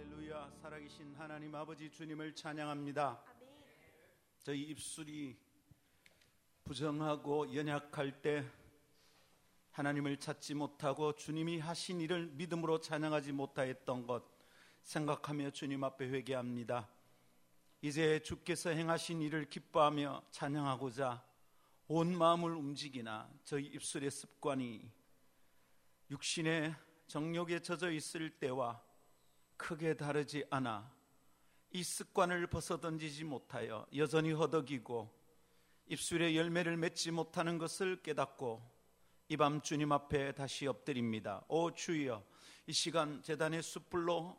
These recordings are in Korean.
할렐루야 살아계신 하나님 아버지 주님을 찬양합니다. 저희 입술이 부정하고 연약할 때 하나님을 찾지 못하고 주님이 하신 일을 믿음으로 찬양하지 못하였던 것 생각하며 주님 앞에 회개합니다. 이제 주께서 행하신 일을 기뻐하며 찬양하고자 온 마음을 움직이나 저희 입술의 습관이 육신의 정욕에 젖어 있을 때와 크게 다르지 않아 이 습관을 벗어던지지 못하여 여전히 허덕이고 입술에 열매를 맺지 못하는 것을 깨닫고 이 밤 주님 앞에 다시 엎드립니다. 오 주여, 이 시간 재단의 숯불로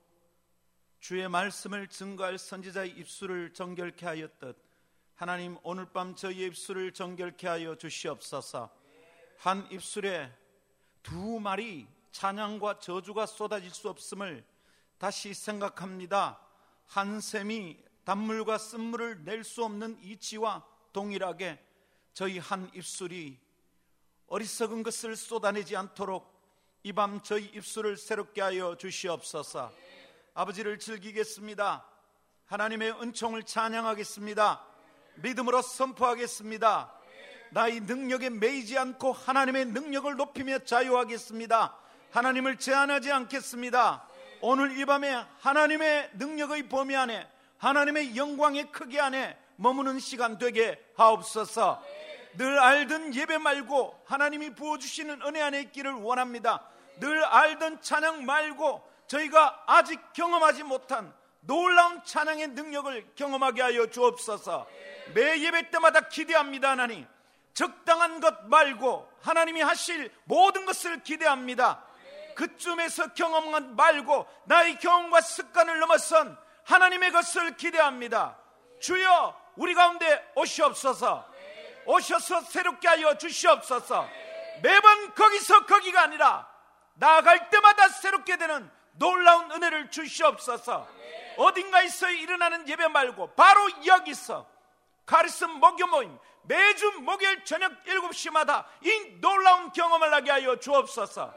주의 말씀을 증거할 선지자의 입술을 정결케 하였듯 하나님 오늘 밤 저희의 입술을 정결케 하여 주시옵소서. 한 입술에 두 마리 찬양과 저주가 쏟아질 수 없음을 다시 생각합니다. 한 샘이 단물과 쓴물을 낼 수 없는 이치와 동일하게 저희 한 입술이 어리석은 것을 쏟아내지 않도록 이 밤 저희 입술을 새롭게 하여 주시옵소서. 아버지를 즐기겠습니다. 하나님의 은총을 찬양하겠습니다. 믿음으로 선포하겠습니다. 나의 능력에 매이지 않고 하나님의 능력을 높이며 자유하겠습니다. 하나님을 제한하지 않겠습니다. 오늘 이 밤에 하나님의 능력의 범위 안에 하나님의 영광의 크기 안에 머무는 시간 되게 하옵소서. 늘 알던 예배 말고 하나님이 부어주시는 은혜 안에 있기를 원합니다. 늘 알던 찬양 말고 저희가 아직 경험하지 못한 놀라운 찬양의 능력을 경험하게 하여 주옵소서. 매 예배 때마다 기대합니다, 하나님. 적당한 것 말고 하나님이 하실 모든 것을 기대합니다. 그쯤에서 경험한 말고 나의 경험과 습관을 넘어선 하나님의 것을 기대합니다. 주여 우리 가운데 오시옵소서. 오셔서 새롭게 하여 주시옵소서. 매번 거기서 거기가 아니라 나아갈 때마다 새롭게 되는 놀라운 은혜를 주시옵소서. 어딘가에서 일어나는 예배 말고 바로 여기서 가르스 목요 모임 매주 목요일 저녁 7시마다 이 놀라운 경험을 하게 하여 주옵소서.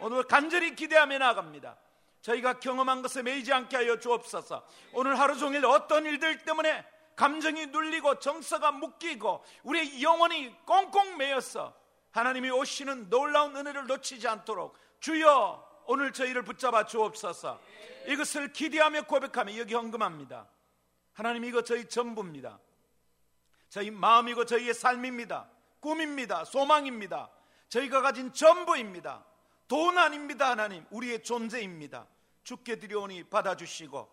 오늘 간절히 기대하며 나갑니다. 저희가 경험한 것에 매이지 않게 하여 주옵소서. 오늘 하루 종일 어떤 일들 때문에 감정이 눌리고 정서가 묶이고 우리의 영혼이 꽁꽁 매였어. 하나님이 오시는 놀라운 은혜를 놓치지 않도록 주여 오늘 저희를 붙잡아 주옵소서. 이것을 기대하며 고백하며 여기 헌금합니다. 하나님 이거 저희 전부입니다. 저희 마음이고 저희의 삶입니다. 꿈입니다. 소망입니다. 저희가 가진 전부입니다. 돈 아닙니다, 하나님. 우리의 존재입니다. 주께 드려오니 받아주시고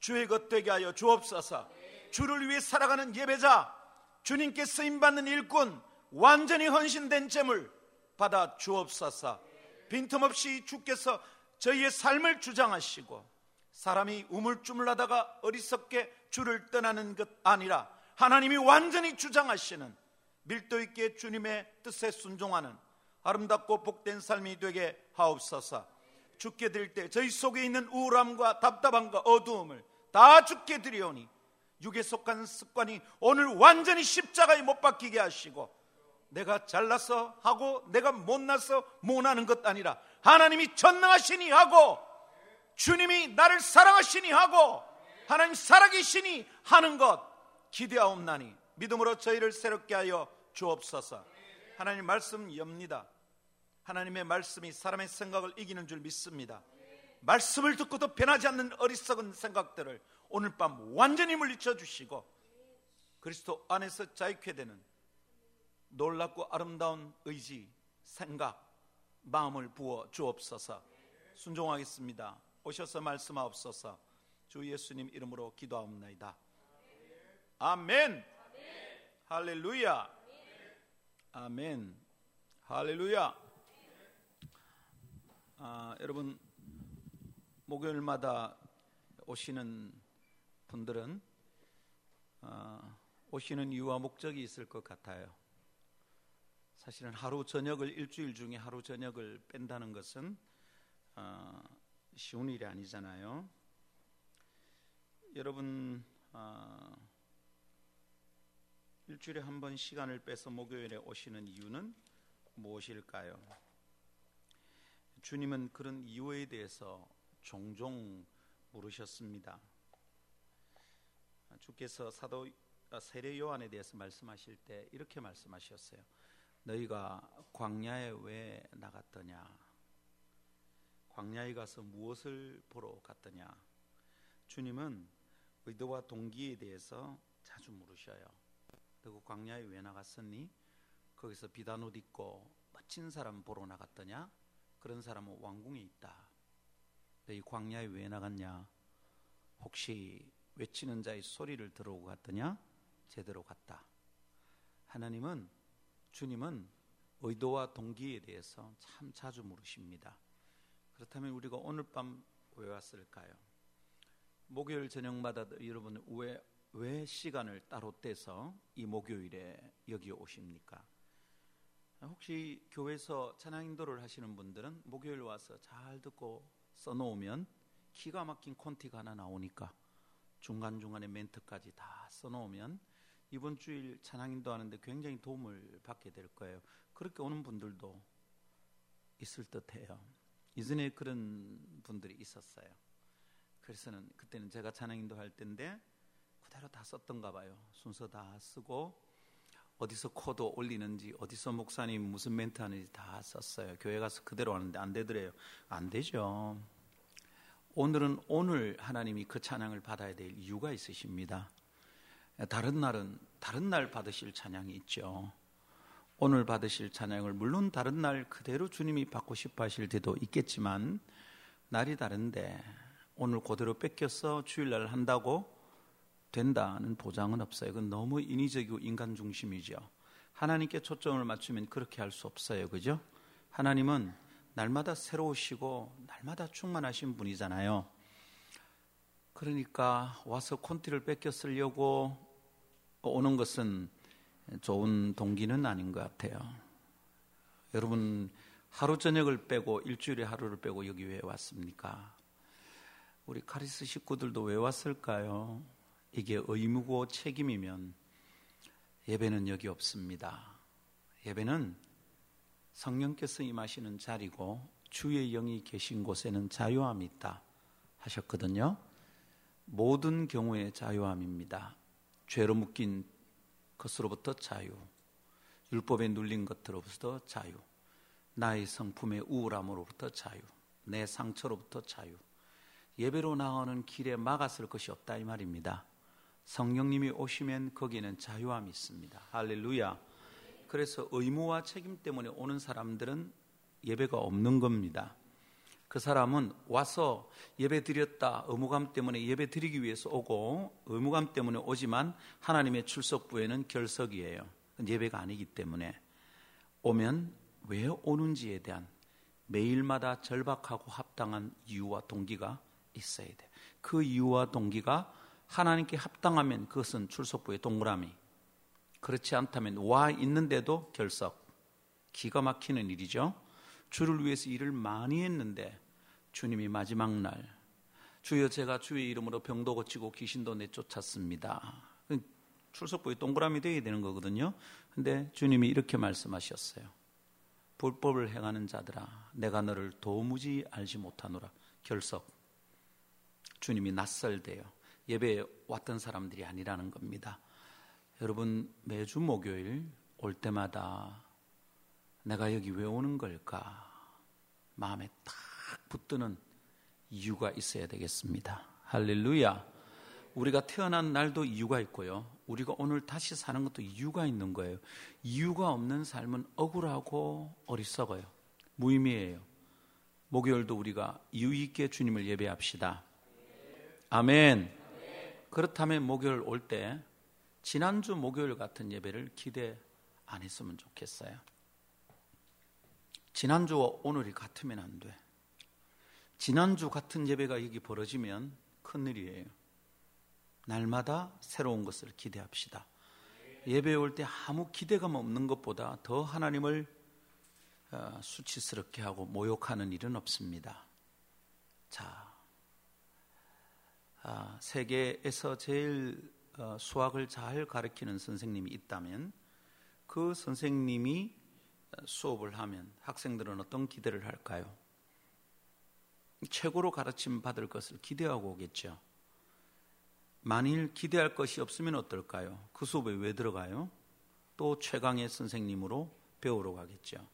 주의 것 되게 하여 주옵소서. 주를 위해 살아가는 예배자, 주님께 쓰임 받는 일꾼, 완전히 헌신된 재물 받아 주옵소서. 빈틈없이 주께서 저희의 삶을 주장하시고 사람이 우물쭈물하다가 어리석게 주를 떠나는 것 아니라 하나님이 완전히 주장하시는 밀도 있게 주님의 뜻에 순종하는 아름답고 복된 삶이 되게 하옵소서. 죽게 될 때 저희 속에 있는 우울함과 답답함과 어두움을 다 죽게 드리오니 육에 속한 습관이 오늘 완전히 십자가에 못 박히게 하시고 내가 잘나서 하고 내가 못나서 못하는 것 아니라 하나님이 전능하시니 하고 주님이 나를 사랑하시니 하고 하나님 살아계시니 하는 것 기대하옵나니 믿음으로 저희를 새롭게 하여 주옵소서. 하나님 말씀 엽니다. 하나님의 말씀이 사람의 생각을 이기는 줄 믿습니다. 말씀을 듣고도 변하지 않는 어리석은 생각들을 오늘 밤 완전히 물리쳐 주시고 그리스도 안에서 자유케 되는 놀랍고 아름다운 의지, 생각, 마음을 부어 주옵소서. 순종하겠습니다. 오셔서 말씀하옵소서. 주 예수님 이름으로 기도하옵나이다. 아멘. 할렐루야. 아멘. 할렐루야. 아, 여러분 목요일마다 오시는 분들은 아, 오시는 이유와 목적이 있을 것 같아요. 사실은 하루 저녁을 일주일 중에 하루 저녁을 뺀다는 것은 아, 쉬운 일이 아니잖아요. 여러분 아, 일주일에 한 번 시간을 빼서 목요일에 오시는 이유는 무엇일까요? 주님은 그런 이유에 대해서 종종 물으셨습니다. 주께서 사도 아, 세례 요한에 대해서 말씀하실 때 이렇게 말씀하셨어요. 너희가 광야에 왜 나갔더냐? 광야에 가서 무엇을 보러 갔더냐? 주님은 의도와 동기에 대해서 자주 물으셔요. 너그 광야에 왜 나갔었니? 거기서 비단 옷 입고 멋진 사람 보러 나갔더냐? 그런 사람은 왕궁에 있다. 너희 광야에 왜 나갔냐? 혹시 외치는 자의 소리를 들어오고 갔더냐? 제대로 갔다. 하나님은 주님은 의도와 동기에 대해서 참 자주 물으십니다. 그렇다면 우리가 오늘 밤 왜 왔을까요? 목요일 저녁마다 여러분 왜, 왜 시간을 따로 떼서 이 목요일에 여기 오십니까? 혹시 교회에서 찬양 인도를 하시는 분들은 목요일 와서 잘 듣고 써놓으면 기가 막힌 콘티가 하나 나오니까 중간중간에 멘트까지 다 써놓으면 이번 주일 찬양 인도하는데 굉장히 도움을 받게 될 거예요. 그렇게 오는 분들도 있을 듯해요. 이전에 그런 분들이 있었어요. 그래서는 그때는 제가 찬양 인도할 때인데 그대로 다 썼던가 봐요. 순서 다 쓰고 어디서 코드 올리는지 어디서 목사님 무슨 멘트 하는지 다 썼어요. 교회 가서 그대로 하는데 안 되더래요. 안 되죠. 오늘은 오늘 하나님이 그 찬양을 받아야 될 이유가 있으십니다. 다른 날은 다른 날 받으실 찬양이 있죠. 오늘 받으실 찬양을 물론 다른 날 그대로 주님이 받고 싶어 하실 때도 있겠지만 날이 다른데 오늘 그대로 뺏겨서 주일날 한다고 된다는 보장은 없어요. 그건 너무 인위적이고 인간 중심이죠. 하나님께 초점을 맞추면 그렇게 할 수 없어요. 그죠? 하나님은 날마다 새로우시고 날마다 충만하신 분이잖아요. 그러니까 와서 콘티를 뺏겨 쓰려고 오는 것은 좋은 동기는 아닌 것 같아요. 여러분 하루 저녁을 빼고 일주일에 하루를 빼고 여기 왜 왔습니까? 우리 카리스 식구들도 왜 왔을까요? 이게 의무고 책임이면 예배는 여기 없습니다. 예배는 성령께서 임하시는 자리고 주의 영이 계신 곳에는 자유함이 있다 하셨거든요. 모든 경우에 자유함입니다. 죄로 묶인 것으로부터 자유, 율법에 눌린 것으로부터 자유, 나의 성품의 우울함으로부터 자유, 내 상처로부터 자유. 예배로 나오는 길에 막았을 것이 없다 이 말입니다. 성령님이 오시면 거기에는 자유함이 있습니다. 할렐루야. 그래서 의무와 책임 때문에 오는 사람들은 예배가 없는 겁니다. 그 사람은 와서 예배 드렸다 의무감 때문에 예배 드리기 위해서 오고 의무감 때문에 오지만 하나님의 출석부에는 결석이에요. 예배가 아니기 때문에 오면 왜 오는지에 대한 매일마다 절박하고 합당한 이유와 동기가 있어야 돼. 그 이유와 동기가 하나님께 합당하면 그것은 출석부의 동그라미. 그렇지 않다면 와 있는데도 결석. 기가 막히는 일이죠. 주를 위해서 일을 많이 했는데 주님이 마지막 날 주여 제가 주의 이름으로 병도 고치고 귀신도 내쫓았습니다. 출석부에 동그라미 되어야 되는 거거든요. 근데 주님이 이렇게 말씀하셨어요. 불법을 행하는 자들아 내가 너를 도무지 알지 못하노라. 결석. 주님이 낯설대요. 예배에 왔던 사람들이 아니라는 겁니다. 여러분 매주 목요일 올 때마다 내가 여기 왜 오는 걸까? 마음에 딱 붙드는 이유가 있어야 되겠습니다. 할렐루야. 우리가 태어난 날도 이유가 있고요. 우리가 오늘 다시 사는 것도 이유가 있는 거예요. 이유가 없는 삶은 억울하고 어리석어요. 무의미해요. 목요일도 우리가 이유 있게 주님을 예배합시다. 아멘. 그렇다면 목요일 올 때 지난주 목요일 같은 예배를 기대 안 했으면 좋겠어요. 지난주와 오늘이 같으면 안 돼. 지난주 같은 예배가 여기 벌어지면 큰일이에요. 날마다 새로운 것을 기대합시다. 예배 올 때 아무 기대감 없는 것보다 더 하나님을 어, 수치스럽게 하고 모욕하는 일은 없습니다. 자, 아, 세계에서 제일 어, 수학을 잘 가르치는 선생님이 있다면 그 선생님이 수업을 하면 학생들은 어떤 기대를 할까요? 최고로 가르침 받을 것을 기대하고 오겠죠. 만일 기대할 것이 없으면 어떨까요? 그 수업에 왜 들어가요? 또 최강의 선생님으로 배우러 가겠죠.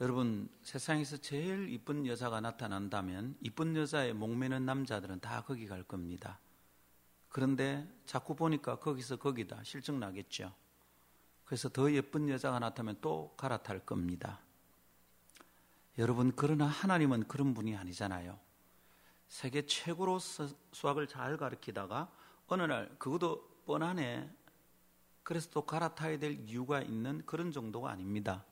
여러분 세상에서 제일 이쁜 여자가 나타난다면 이쁜 여자의 목매는 남자들은 다 거기 갈 겁니다. 그런데 자꾸 보니까 거기서 거기다 실증 나겠죠. 그래서 더 예쁜 여자가 나타나면 또 갈아탈 겁니다. 여러분 그러나 하나님은 그런 분이 아니잖아요. 세계 최고로 수학을 잘 가르치다가 어느 날 그것도 뻔하네. 그래서 또 갈아타야 될 이유가 있는 그런 정도가 아닙니다.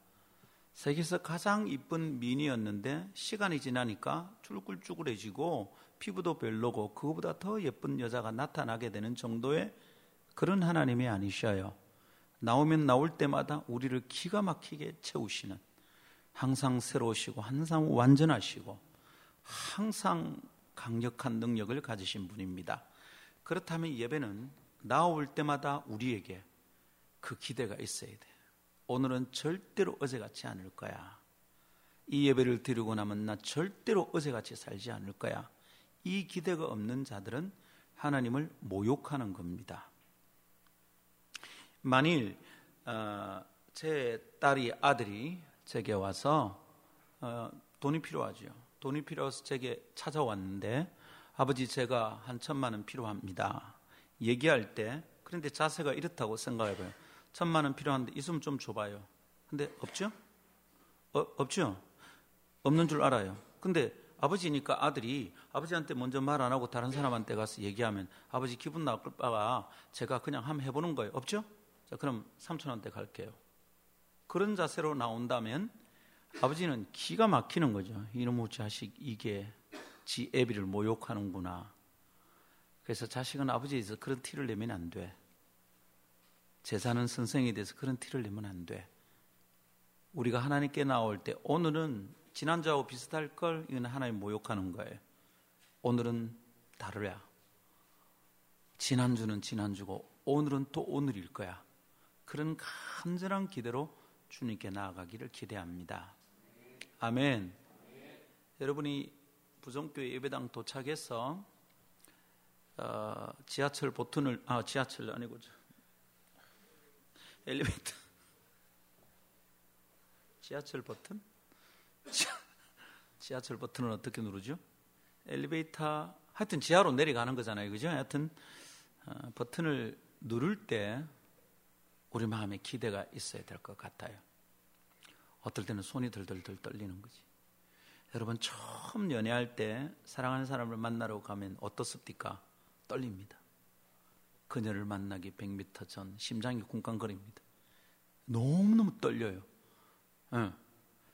세계에서 가장 이쁜 미인이었는데 시간이 지나니까 쭈글쭈글해지고 피부도 별로고 그거보다 더 예쁜 여자가 나타나게 되는 정도의 그런 하나님이 아니셔요. 나오면 나올 때마다 우리를 기가 막히게 채우시는 항상 새로우시고 항상 완전하시고 항상 강력한 능력을 가지신 분입니다. 그렇다면 예배는 나올 때마다 우리에게 그 기대가 있어야 돼. 오늘은 절대로 어제 같지 않을 거야. 이 예배를 드리고 나면 나 절대로 어제 같이 살지 않을 거야. 이 기대가 없는 자들은 하나님을 모욕하는 겁니다. 만일 어, 제 딸이 아들이 제게 와서 어, 돈이 필요하죠. 돈이 필요해서 제게 찾아왔는데 아버지 제가 한 천만 원 필요합니다. 얘기할 때 그런데 자세가 이렇다고 생각해봐요. 천만 원 필요한데 있으면 좀 줘봐요. 근데 없죠? 어, 없죠? 없는 줄 알아요. 근데 아버지니까 아들이 아버지한테 먼저 말 안 하고 다른 사람한테 가서 얘기하면 아버지 기분 나쁠까봐 제가 그냥 한번 해보는 거예요. 없죠? 자, 그럼 삼촌한테 갈게요. 그런 자세로 나온다면 아버지는 기가 막히는 거죠. 이놈의 자식 이게 지 애비를 모욕하는구나. 그래서 자식은 아버지에서 그런 티를 내면 안 돼. 제사는 선생에 대해서 그런 티를 내면 안 돼. 우리가 하나님께 나올 때 오늘은 지난주하고 비슷할 걸 이건 하나님 모욕하는 거예요. 오늘은 다르야. 지난주는 지난주고 오늘은 또 오늘일 거야. 그런 간절한 기대로 주님께 나아가기를 기대합니다. 아멘. 여러분이 부정교회 예배당 도착해서 어, 지하철 버튼을 아 지하철 아니고 엘리베이터 지하철 버튼 지하철 버튼을 어떻게 누르죠? 엘리베이터 하여튼 지하로 내려가는 거잖아요, 그죠? 하여튼 어, 버튼을 누를 때 우리 마음에 기대가 있어야 될 것 같아요. 어떨 때는 손이 덜덜덜 떨리는 거지. 여러분 처음 연애할 때 사랑하는 사람을 만나러 가면 어떻습니까? 떨립니다. 그녀를 만나기 100m 전 심장이 쿵쾅거립니다. 너무너무 떨려요. 예.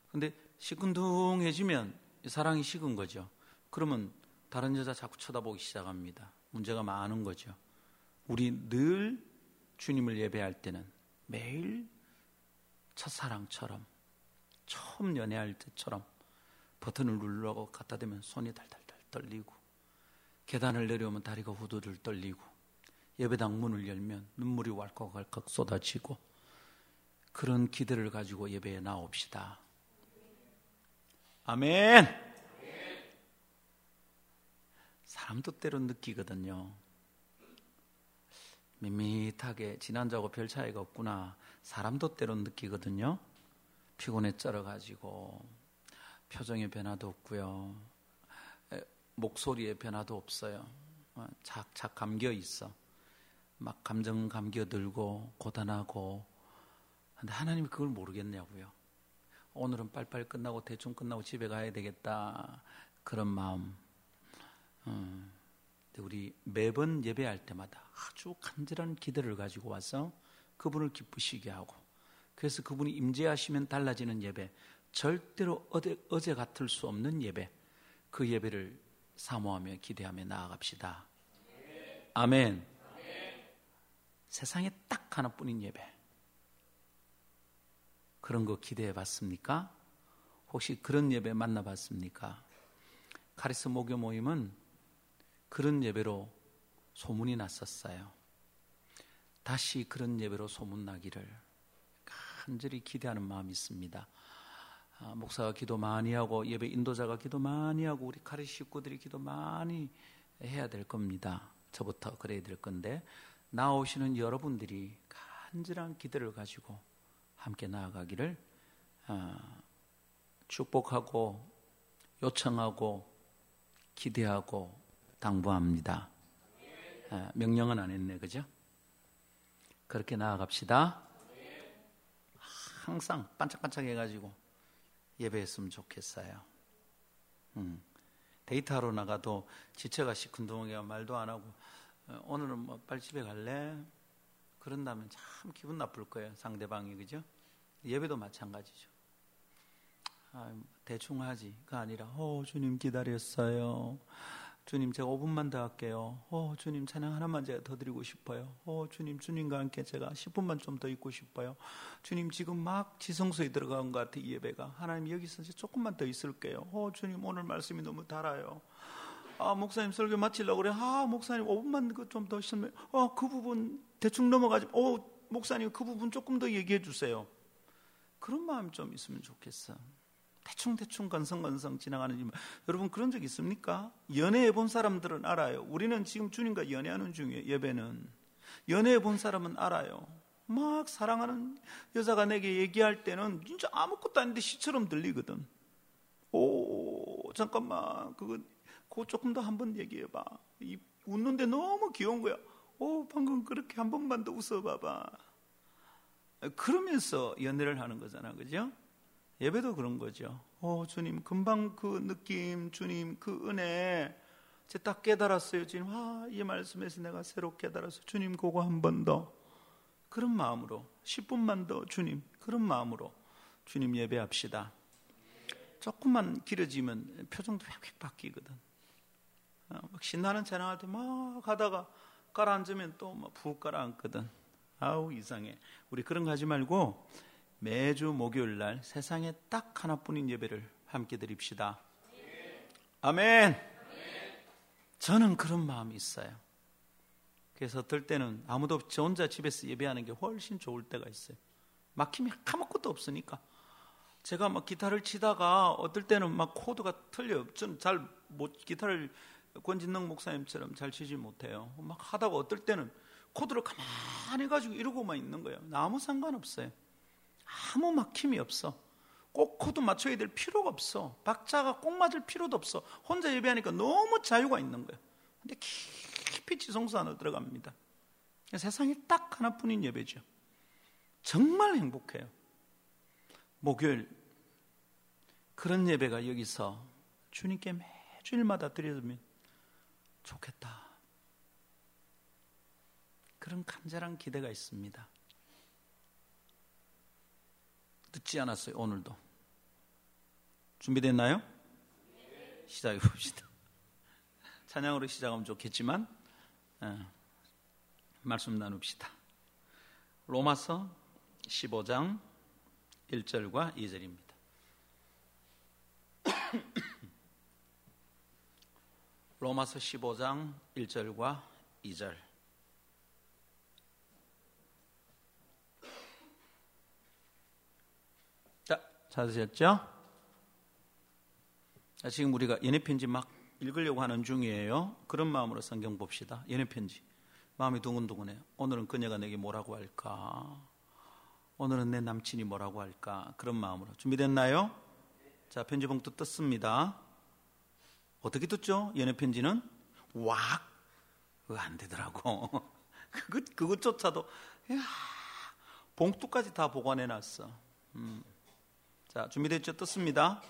근데 시큰둥해지면 사랑이 식은 거죠. 그러면 다른 여자 자꾸 쳐다보기 시작합니다. 문제가 많은 거죠. 우리 늘 주님을 예배할 때는 매일 첫사랑처럼 처음 연애할 때처럼 버튼을 누르라고 갖다 대면 손이 달달달 떨리고 계단을 내려오면 다리가 후두들 떨리고 예배당 문을 열면 눈물이 왈컥왈컥 쏟아지고 그런 기대를 가지고 예배에 나옵시다. 아멘. 사람도 때론 느끼거든요. 밋밋하게 지난주하고 별 차이가 없구나. 사람도 때론 느끼거든요. 피곤해 쩔어가지고 표정의 변화도 없고요. 목소리의 변화도 없어요. 착착 어, 감겨 있어. 막 감정 감겨들고 고단하고. 근데 하나님이 그걸 모르겠냐고요. 오늘은 빨빨 끝나고 대충 끝나고 집에 가야 되겠다. 그런 마음. 음. 우리 매번 예배할 때마다 아주 간절한 기대를 가지고 와서 그분을 기쁘시게 하고 그래서 그분이 임재하시면 달라지는 예배 절대로 어제, 어제 같을 수 없는 예배 그 예배를 사모하며 기대하며 나아갑시다. 아멘. 세상에 딱 하나뿐인 예배. 그런 거 기대해 봤습니까? 혹시 그런 예배 만나봤습니까? 카리스 목요 모임은 그런 예배로 소문이 났었어요. 다시 그런 예배로 소문나기를 간절히 기대하는 마음이 있습니다. 아, 목사가 기도 많이 하고 예배 인도자가 기도 많이 하고 우리 카리 식구들이 기도 많이 해야 될 겁니다. 저부터 그래야 될 건데 나오시는 여러분들이 간절한 기대를 가지고 함께 나아가기를 아, 축복하고 요청하고 기대하고 당부합니다. 아, 명령은 안 했네, 그죠? 그렇게 나아갑시다. 항상 반짝반짝 해가지고 예배했으면 좋겠어요. 음. 데이트하러 나가도 지체가 시큰둥하게 말도 안 하고 어, 오늘은 뭐 빨리 집에 갈래? 그런다면 참 기분 나쁠 거예요. 상대방이 그죠? 예배도 마찬가지죠. 아, 대충 하지. 그 아니라 어 주님 기다렸어요. 주님 제가 5분만 더 할게요. 어 주님 찬양 하나만 제가 더 드리고 싶어요. 어 주님 주님과 함께 제가 10분만 좀 더 있고 싶어요. 주님 지금 막 지성소에 들어간 것 같아 이 예배가. 하나님 여기서 이제 조금만 더 있을게요. 어 주님 오늘 말씀이 너무 달아요. 아 목사님 설교 마치려고 그래. 아 목사님 5분만 그 좀더 있으면 어그 부분 대충 넘어가지. 어 목사님 그 부분 조금 더 얘기해 주세요. 그런 마음 좀 있으면 좋겠어. 대충 대충 건성건성 지나가는 일. 여러분 그런 적 있습니까? 연애해 본 사람들은 알아요. 우리는 지금 주님과 연애하는 중이에요. 예배는. 연애해 본 사람은 알아요. 막 사랑하는 여자가 내게 얘기할 때는 진짜 아무것도 아닌데 시처럼 들리거든. 오, 잠깐만. 그거, 그거 조금 더 한 번 얘기해 봐. 웃는데 너무 귀여운 거야. 오, 방금 그렇게 한 번만 더 웃어 봐봐. 그러면서 연애를 하는 거잖아. 그죠? 예배도 그런 거죠. 어, 주님, 금방 그 느낌, 주님, 그 은혜, 제딱 깨달았어요. 주님, 아, 이 말씀에서 내가 새로 깨달았어. 주님, 그거 한 번 더. 그런 마음으로, 10분만 더, 주님, 그런 마음으로, 주님 예배합시다. 조금만 길어지면 표정도 휙휙 바뀌거든. 어, 막 신나는 찬양할 때막 가다가 깔아앉으면 또막푹 깔아앉거든. 아우, 이상해. 우리 그런 거 하지 말고, 매주 목요일 날 세상에 딱 하나뿐인 예배를 함께 드립시다. 아멘. 저는 그런 마음이 있어요. 그래서 어떨 때는 아무도 없이 혼자 집에서 예배하는 게 훨씬 좋을 때가 있어요. 막힘이 아무것도 없으니까. 제가 막 기타를 치다가 어떨 때는 막 코드가 틀려요. 저는 잘 못, 기타를 권진능 목사님처럼 잘 치지 못해요. 막 하다가 어떨 때는 코드를 가만히 가지고 이러고만 있는 거예요. 아무 상관없어요. 아무 막힘이 없어. 꼭 코드 맞춰야 될 필요가 없어. 박자가 꼭 맞을 필요도 없어. 혼자 예배하니까 너무 자유가 있는 거예요. 근데 깊이 지성소 안으로 들어갑니다. 세상에 딱 하나뿐인 예배죠. 정말 행복해요. 목요일 그런 예배가 여기서 주님께 매주일마다 드려주면 좋겠다. 그런 간절한 기대가 있습니다. 듣지 않았어요, 오늘도. 준비됐나요? 시작해 봅시다. 찬양으로 시작하면 좋겠지만, 어, 말씀 나눕시다. 로마서 15장 1절과 2절입니다. 로마서 15장 1절과 2절. 찾으셨죠? 지금 우리가 연애편지 막 읽으려고 하는 중이에요. 그런 마음으로 성경 봅시다. 연애편지. 마음이 두근두근해요. 오늘은 그녀가 내게 뭐라고 할까? 오늘은 내 남친이 뭐라고 할까? 그런 마음으로. 준비됐나요? 자, 편지 봉투 떴습니다. 어떻게 떴죠? 연애편지는? 왁! 안 되더라고. 그것, 그것조차도, 야 봉투까지 다 보관해 놨어. 음. 자, 준비됐죠? 떴습니다.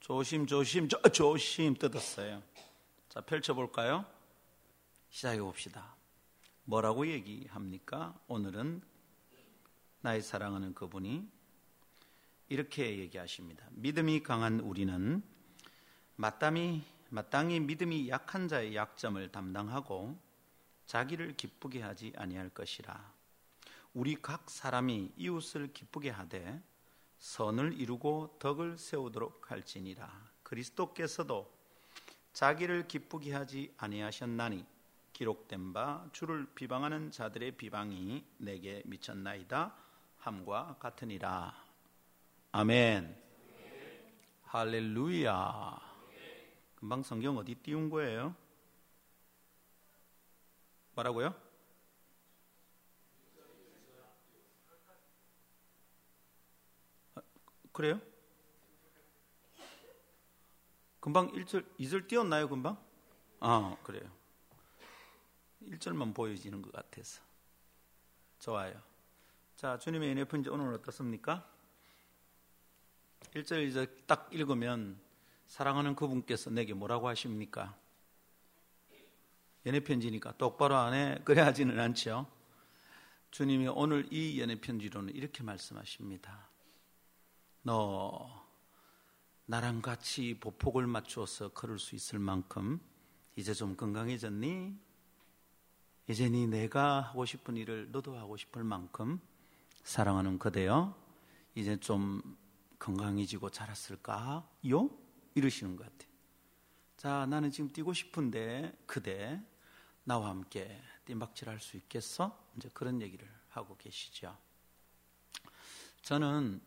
조심, 조심, 조, 조심 뜯었어요. 자, 펼쳐볼까요? 시작해 봅시다. 뭐라고 얘기합니까? 오늘은 나의 사랑하는 그분이 이렇게 얘기하십니다. 믿음이 강한 우리는 마땅히, 마땅히 믿음이 약한 자의 약점을 담당하고 자기를 기쁘게 하지 아니할 것이라. 우리 각 사람이 이웃을 기쁘게 하되 선을 이루고 덕을 세우도록 할지니라. 그리스도께서도 자기를 기쁘게 하지 아니하셨나니 기록된 바 주를 비방하는 자들의 비방이 내게 미쳤나이다 함과 같으니라. 아멘. 할렐루야. 금방 성경 어디 띄운 거예요? 뭐라고요? 아, 그래요? 금방 1절, 2절 띄웠나요, 금방? 아, 그래요. 1절만 보여지는 것 같아서. 좋아요. 자, 주님의 은혜 편지 오늘 어떻습니까? 1절, 2절 딱 읽으면 사랑하는 그분께서 내게 뭐라고 하십니까? 연애 편지니까 똑바로 안 해. 그래 하지는 않죠. 주님이 오늘 이 연애 편지로는 이렇게 말씀하십니다. 너 나랑 같이 보폭을 맞추어서 걸을 수 있을 만큼 이제 좀 건강해졌니? 이제 니 내가 하고 싶은 일을 너도 하고 싶을 만큼 사랑하는 그대여 이제 좀 건강해지고 자랐을까요? 이러시는 것 같아요. 자, 나는 지금 뛰고 싶은데 그대 나와 함께 뜀박질할 수 있겠어? 이제 그런 얘기를 하고 계시죠. 저는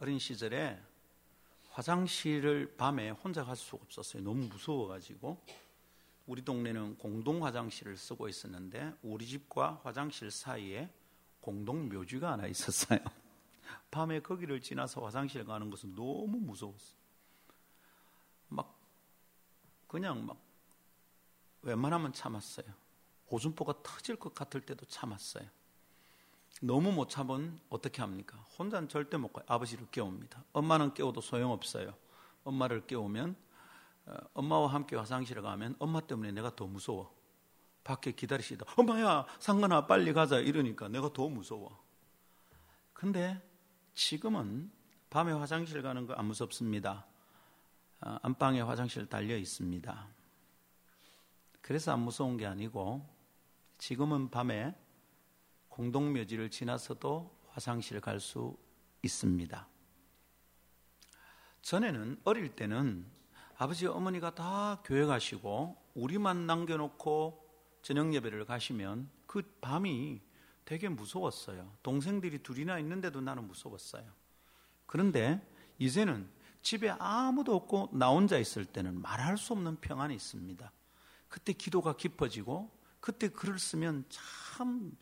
어린 시절에 화장실을 밤에 혼자 갈 수가 없었어요. 너무 무서워가지고 우리 동네는 공동 화장실을 쓰고 있었는데 우리 집과 화장실 사이에 공동 묘지가 하나 있었어요. 밤에 거기를 지나서 화장실 가는 것은 너무 무서웠어요. 막 그냥 막 웬만하면 참았어요. 오줌포가 터질 것 같을 때도 참았어요. 너무 못 참은 어떻게 합니까? 혼자는 절대 못 가요. 아버지를 깨웁니다. 엄마는 깨워도 소용없어요. 엄마를 깨우면 어, 엄마와 함께 화장실에 가면 엄마 때문에 내가 더 무서워. 밖에 기다리시다. 엄마야, 상관아, 빨리 가자. 이러니까 내가 더 무서워. 근데 지금은 밤에 화장실 가는 거 안 무섭습니다. 어, 안방에 화장실 달려 있습니다. 그래서 안 무서운 게 아니고 지금은 밤에 공동묘지를 지나서도 화장실 갈 수 있습니다. 전에는 어릴 때는 아버지 어머니가 다 교회 가시고 우리만 남겨놓고 저녁 예배를 가시면 그 밤이 되게 무서웠어요. 동생들이 둘이나 있는데도 나는 무서웠어요. 그런데 이제는 집에 아무도 없고 나 혼자 있을 때는 말할 수 없는 평안이 있습니다. 그때 기도가 깊어지고 그때 글을 쓰면 참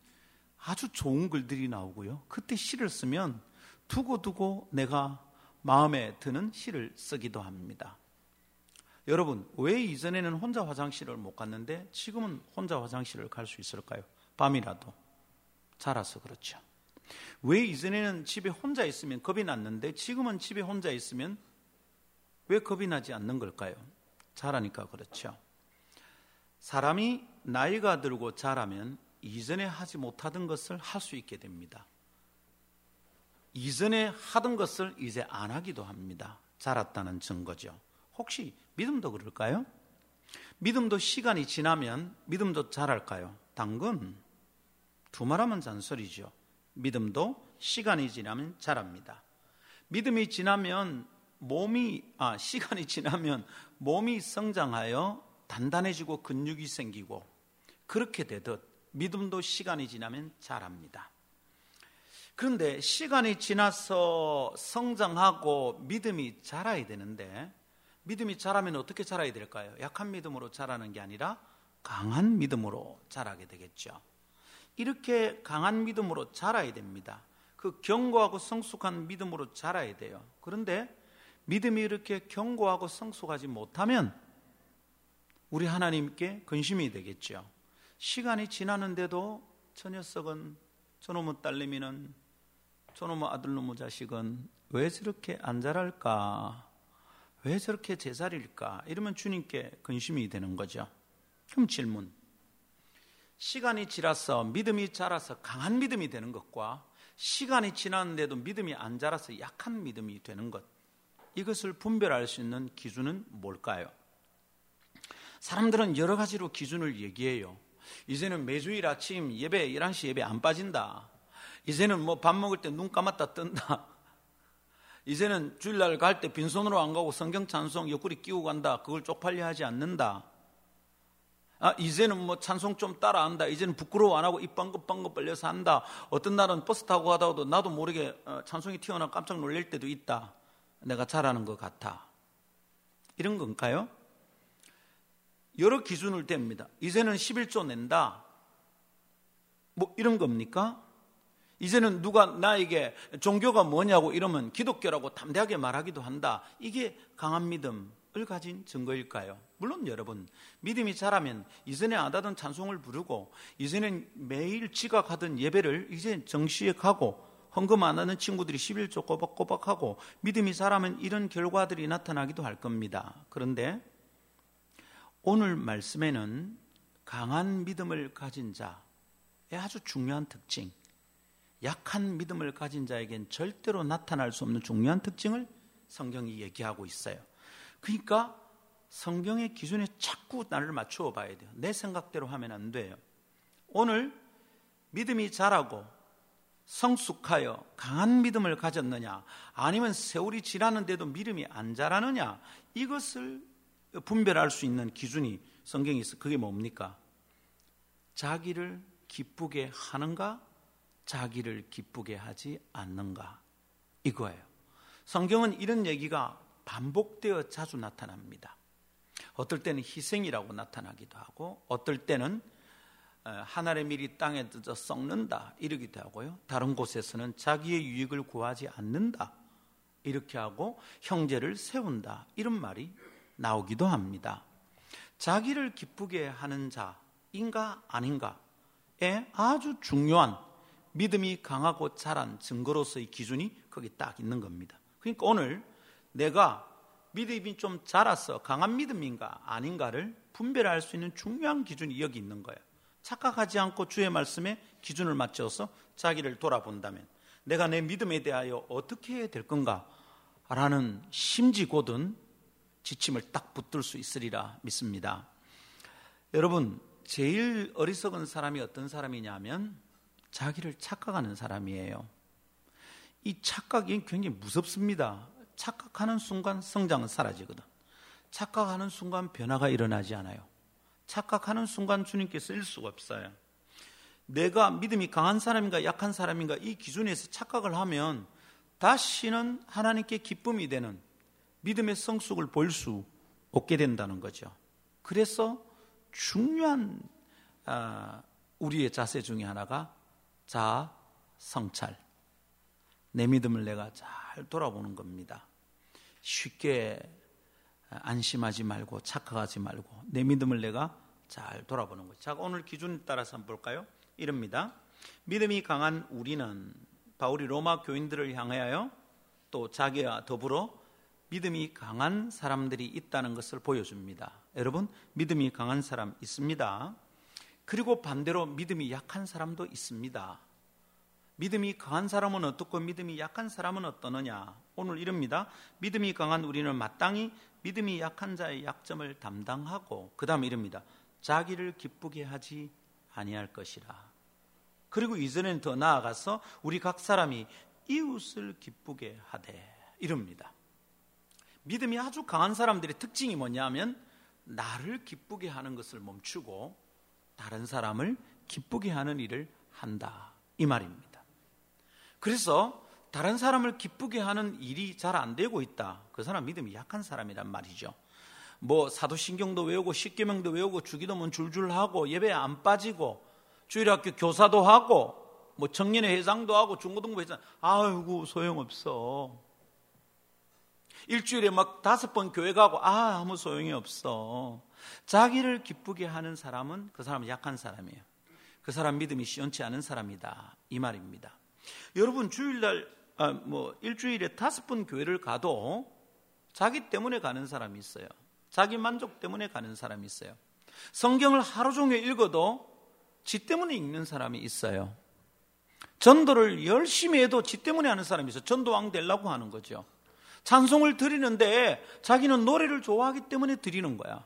아주 좋은 글들이 나오고요. 그때 시를 쓰면 두고두고 내가 마음에 드는 시를 쓰기도 합니다. 여러분, 왜 이전에는 혼자 화장실을 못 갔는데 지금은 혼자 화장실을 갈 수 있을까요? 밤이라도. 자라서 그렇죠. 왜 이전에는 집에 혼자 있으면 겁이 났는데 지금은 집에 혼자 있으면 왜 겁이 나지 않는 걸까요? 자라니까 그렇죠. 사람이 나이가 들고 자라면 이전에 하지 못하던 것을 할 수 있게 됩니다. 이전에 하던 것을 이제 안 하기도 합니다. 자랐다는 증거죠. 혹시 믿음도 그럴까요? 믿음도 시간이 지나면 믿음도 자랄까요? 당근 두 말하면 잔소리죠. 믿음도 시간이 지나면 자랍니다. 믿음이 지나면 몸이 아 시간이 지나면 몸이 성장하여 단단해지고 근육이 생기고 그렇게 되듯 믿음도 시간이 지나면 자랍니다. 그런데 시간이 지나서 성장하고 믿음이 자라야 되는데 믿음이 자라면 어떻게 자라야 될까요? 약한 믿음으로 자라는 게 아니라 강한 믿음으로 자라게 되겠죠. 이렇게 강한 믿음으로 자라야 됩니다. 그 견고하고 성숙한 믿음으로 자라야 돼요. 그런데 믿음이 이렇게 견고하고 성숙하지 못하면 우리 하나님께 근심이 되겠죠. 시간이 지나는데도 저 녀석은 저놈의 딸내미는 저놈의 아들놈의 자식은 왜 저렇게 안 자랄까? 왜 저렇게 제자리일까? 이러면 주님께 근심이 되는 거죠. 그럼 질문. 시간이 지나서 믿음이 자라서 강한 믿음이 되는 것과 시간이 지났는데도 믿음이 안 자라서 약한 믿음이 되는 것. 이것을 분별할 수 있는 기준은 뭘까요? 사람들은 여러 가지로 기준을 얘기해요. 이제는 매주일 아침 예배 11시 예배 안 빠진다. 이제는 뭐 밥 먹을 때 눈 감았다 뜬다. 이제는 주일날 갈 때 빈손으로 안 가고 성경 찬송 옆구리 끼고 간다. 그걸 쪽팔려 하지 않는다. 아, 이제는 뭐 찬송 좀 따라 한다. 이제는 부끄러워 안 하고 입 방긋방긋 벌려서 한다. 어떤 날은 버스 타고 가다가도 나도 모르게 어, 찬송이 튀어나 깜짝 놀랄 때도 있다. 내가 잘하는 것 같아. 이런 건가요? 여러 기준을 댑니다. 이제는 11조 낸다. 뭐 이런 겁니까? 이제는 누가 나에게 종교가 뭐냐고 이러면 기독교라고 담대하게 말하기도 한다. 이게 강한 믿음을 가진 증거일까요? 물론 여러분, 믿음이 자라면 이전에 안 하던 찬송을 부르고 이전엔 매일 지각하던 예배를 이제 정시에 가고 헌금 안 하는 친구들이 11조 꼬박꼬박 하고 믿음이 자라면 이런 결과들이 나타나기도 할 겁니다. 그런데 오늘 말씀에는 강한 믿음을 가진 자의 아주 중요한 특징, 약한 믿음을 가진 자에겐 절대로 나타날 수 없는 중요한 특징을 성경이 얘기하고 있어요. 그러니까 성경의 기준에 자꾸 나를 맞추어 봐야 돼요. 내 생각대로 하면 안 돼요. 오늘 믿음이 자라고 성숙하여 강한 믿음을 가졌느냐, 아니면 세월이 지나는데도 믿음이 안 자라느냐, 이것을 분별할 수 있는 기준이 성경에 있어. 그게 뭡니까? 자기를 기쁘게 하는가, 자기를 기쁘게 하지 않는가. 이거예요. 성경은 이런 얘기가 반복되어 자주 나타납니다. 어떨 때는 희생이라고 나타나기도 하고, 어떨 때는 하늘의 밀이 땅에 뜯어 썩는다 이러기도 하고요. 다른 곳에서는 자기의 유익을 구하지 않는다 이렇게 하고 형제를 세운다 이런 말이 나오기도 합니다. 자기를 기쁘게 하는 자인가 아닌가에 아주 중요한 믿음이 강하고 자란 증거로서의 기준이 거기 딱 있는 겁니다. 그러니까 오늘 내가 믿음이 좀 자라서 강한 믿음인가 아닌가를 분별할 수 있는 중요한 기준이 여기 있는 거예요. 착각하지 않고 주의 말씀에 기준을 맞춰서 자기를 돌아본다면 내가 내 믿음에 대하여 어떻게 해야 될 건가? 라는 심지 고든 지침을 딱 붙들 수 있으리라 믿습니다. 여러분, 제일 어리석은 사람이 어떤 사람이냐면 자기를 착각하는 사람이에요. 이 착각이 굉장히 무섭습니다. 착각하는 순간 성장은 사라지거든. 착각하는 순간 변화가 일어나지 않아요. 착각하는 순간 주님께서 일 수가 없어요. 내가 믿음이 강한 사람인가 약한 사람인가 이 기준에서 착각을 하면 다시는 하나님께 기쁨이 되는 믿음의 성숙을 볼 수 없게 된다는 거죠. 그래서 중요한 아, 우리의 자세 중에 하나가 자 성찰. 내 믿음을 내가 잘 돌아보는 겁니다. 쉽게 안심하지 말고 착각하지 말고 내 믿음을 내가 잘 돌아보는 거죠. 자, 오늘 기준 따라서 한번 볼까요? 이럽니다. 믿음이 강한 우리는 바울이 로마 교인들을 향하여 또 자기와 더불어 믿음이 강한 사람들이 있다는 것을 보여줍니다. 여러분, 믿음이 강한 사람 있습니다. 그리고 반대로 믿음이 약한 사람도 있습니다. 믿음이 강한 사람은 어떻고 믿음이 약한 사람은 어떠느냐? 오늘 이럽니다. 믿음이 강한 우리는 마땅히 믿음이 약한 자의 약점을 담당하고 그다음에 이럽니다. 자기를 기쁘게 하지 아니할 것이라. 그리고 이전에는 더 나아가서 우리 각 사람이 이웃을 기쁘게 하되 이럽니다. 믿음이 아주 강한 사람들의 특징이 뭐냐면 나를 기쁘게 하는 것을 멈추고 다른 사람을 기쁘게 하는 일을 한다. 이 말입니다. 그래서 다른 사람을 기쁘게 하는 일이 잘 안 되고 있다. 그 사람 믿음이 약한 사람이란 말이죠. 뭐 사도신경도 외우고 십계명도 외우고 주기도문 줄줄 하고 예배 안 빠지고 주일학교 교사도 하고 뭐 청년회 회장도 하고 중고등부 회장 아이고 소용없어. 일주일에 막 다섯 번 교회 가고 아 아무 소용이 없어. 자기를 기쁘게 하는 사람은 그 사람은 약한 사람이에요. 그 사람 믿음이 시원치 않은 사람이다 이 말입니다. 여러분 주일날 아, 뭐 일주일에 다섯 번 교회를 가도 자기 때문에 가는 사람이 있어요. 자기 만족 때문에 가는 사람이 있어요. 성경을 하루 종일 읽어도 지 때문에 읽는 사람이 있어요. 전도를 열심히 해도 지 때문에 하는 사람이 있어요. 전도왕 되려고 하는 거죠. 찬송을 드리는데 자기는 노래를 좋아하기 때문에 드리는 거야.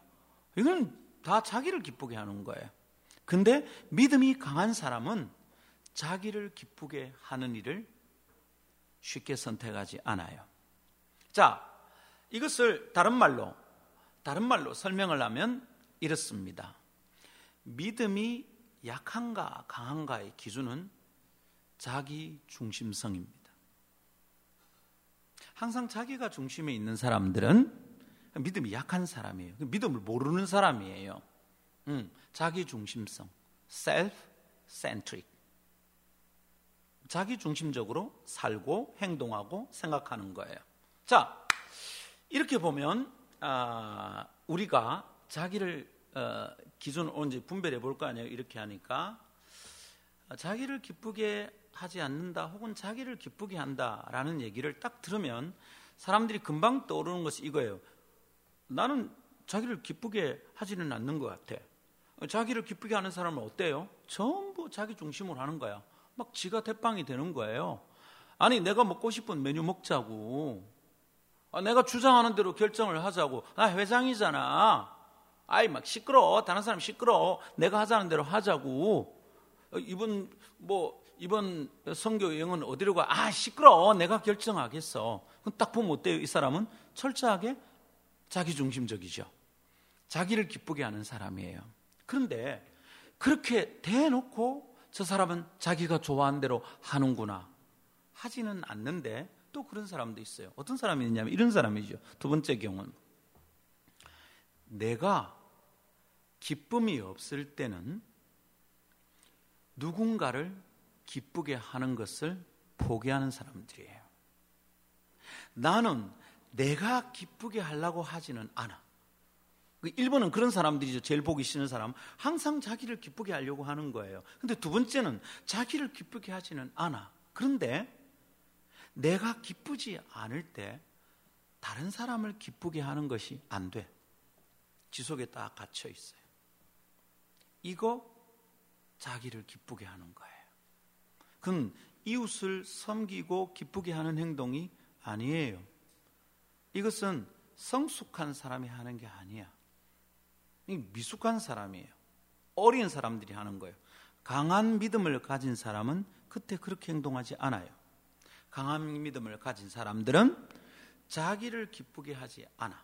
이건 다 자기를 기쁘게 하는 거예요. 근데 믿음이 강한 사람은 자기를 기쁘게 하는 일을 쉽게 선택하지 않아요. 자, 이것을 다른 말로 다른 말로 설명을 하면 이렇습니다. 믿음이 약한가 강한가의 기준은 자기 중심성입니다. 항상 자기가 중심에 있는 사람들은 믿음이 약한 사람이에요. 믿음을 모르는 사람이에요. 음, 자기 중심성, self-centric. 자기 중심적으로 살고 행동하고 생각하는 거예요. 자, 이렇게 보면 아, 우리가 자기를 어, 기준으로 언제 분별해 볼 거 아니에요. 이렇게 하니까 자기를 기쁘게 하지 않는다 혹은 자기를 기쁘게 한다라는 얘기를 딱 들으면 사람들이 금방 떠오르는 것이 이거예요. 나는 자기를 기쁘게 하지는 않는 것 같아. 자기를 기쁘게 하는 사람은 어때요? 전부 자기 중심으로 하는 거야. 막 지가 대빵이 되는 거예요. 아니, 내가 먹고 싶은 메뉴 먹자고. 아, 내가 주장하는 대로 결정을 하자고. 나 회장이잖아. 아이, 막 시끄러워. 다른 사람 시끄러워. 내가 하자는 대로 하자고. 어, 이번, 뭐, 이번 성교 여행은 어디로 가? 아, 시끄러워. 내가 결정하겠어. 그럼 딱 보면 어때요? 이 사람은 철저하게 자기 중심적이죠. 자기를 기쁘게 하는 사람이에요. 그런데 그렇게 대놓고 저 사람은 자기가 좋아하는 대로 하는구나. 하지는 않는데 또 그런 사람도 있어요. 어떤 사람이 있냐면 이런 사람이죠. 두 번째 경우는 내가 기쁨이 없을 때는 누군가를 기쁘게 하는 것을 포기하는 사람들이에요. 나는 내가 기쁘게 하려고 하지는 않아. 그 일본은 그런 사람들이죠. 제일 보기 싫은 사람. 항상 자기를 기쁘게 하려고 하는 거예요. 근데 두 번째는 자기를 기쁘게 하지는 않아. 그런데 내가 기쁘지 않을 때 다른 사람을 기쁘게 하는 것이 안 돼. 지속에 딱 갇혀 있어요. 이거 자기를 기쁘게 하는 거예요. 그건 이웃을 섬기고 기쁘게 하는 행동이 아니에요. 이것은 성숙한 사람이 하는 게 아니야. 미숙한 사람이에요. 어린 사람들이 하는 거예요. 강한 믿음을 가진 사람은 그때 그렇게 행동하지 않아요. 강한 믿음을 가진 사람들은 자기를 기쁘게 하지 않아.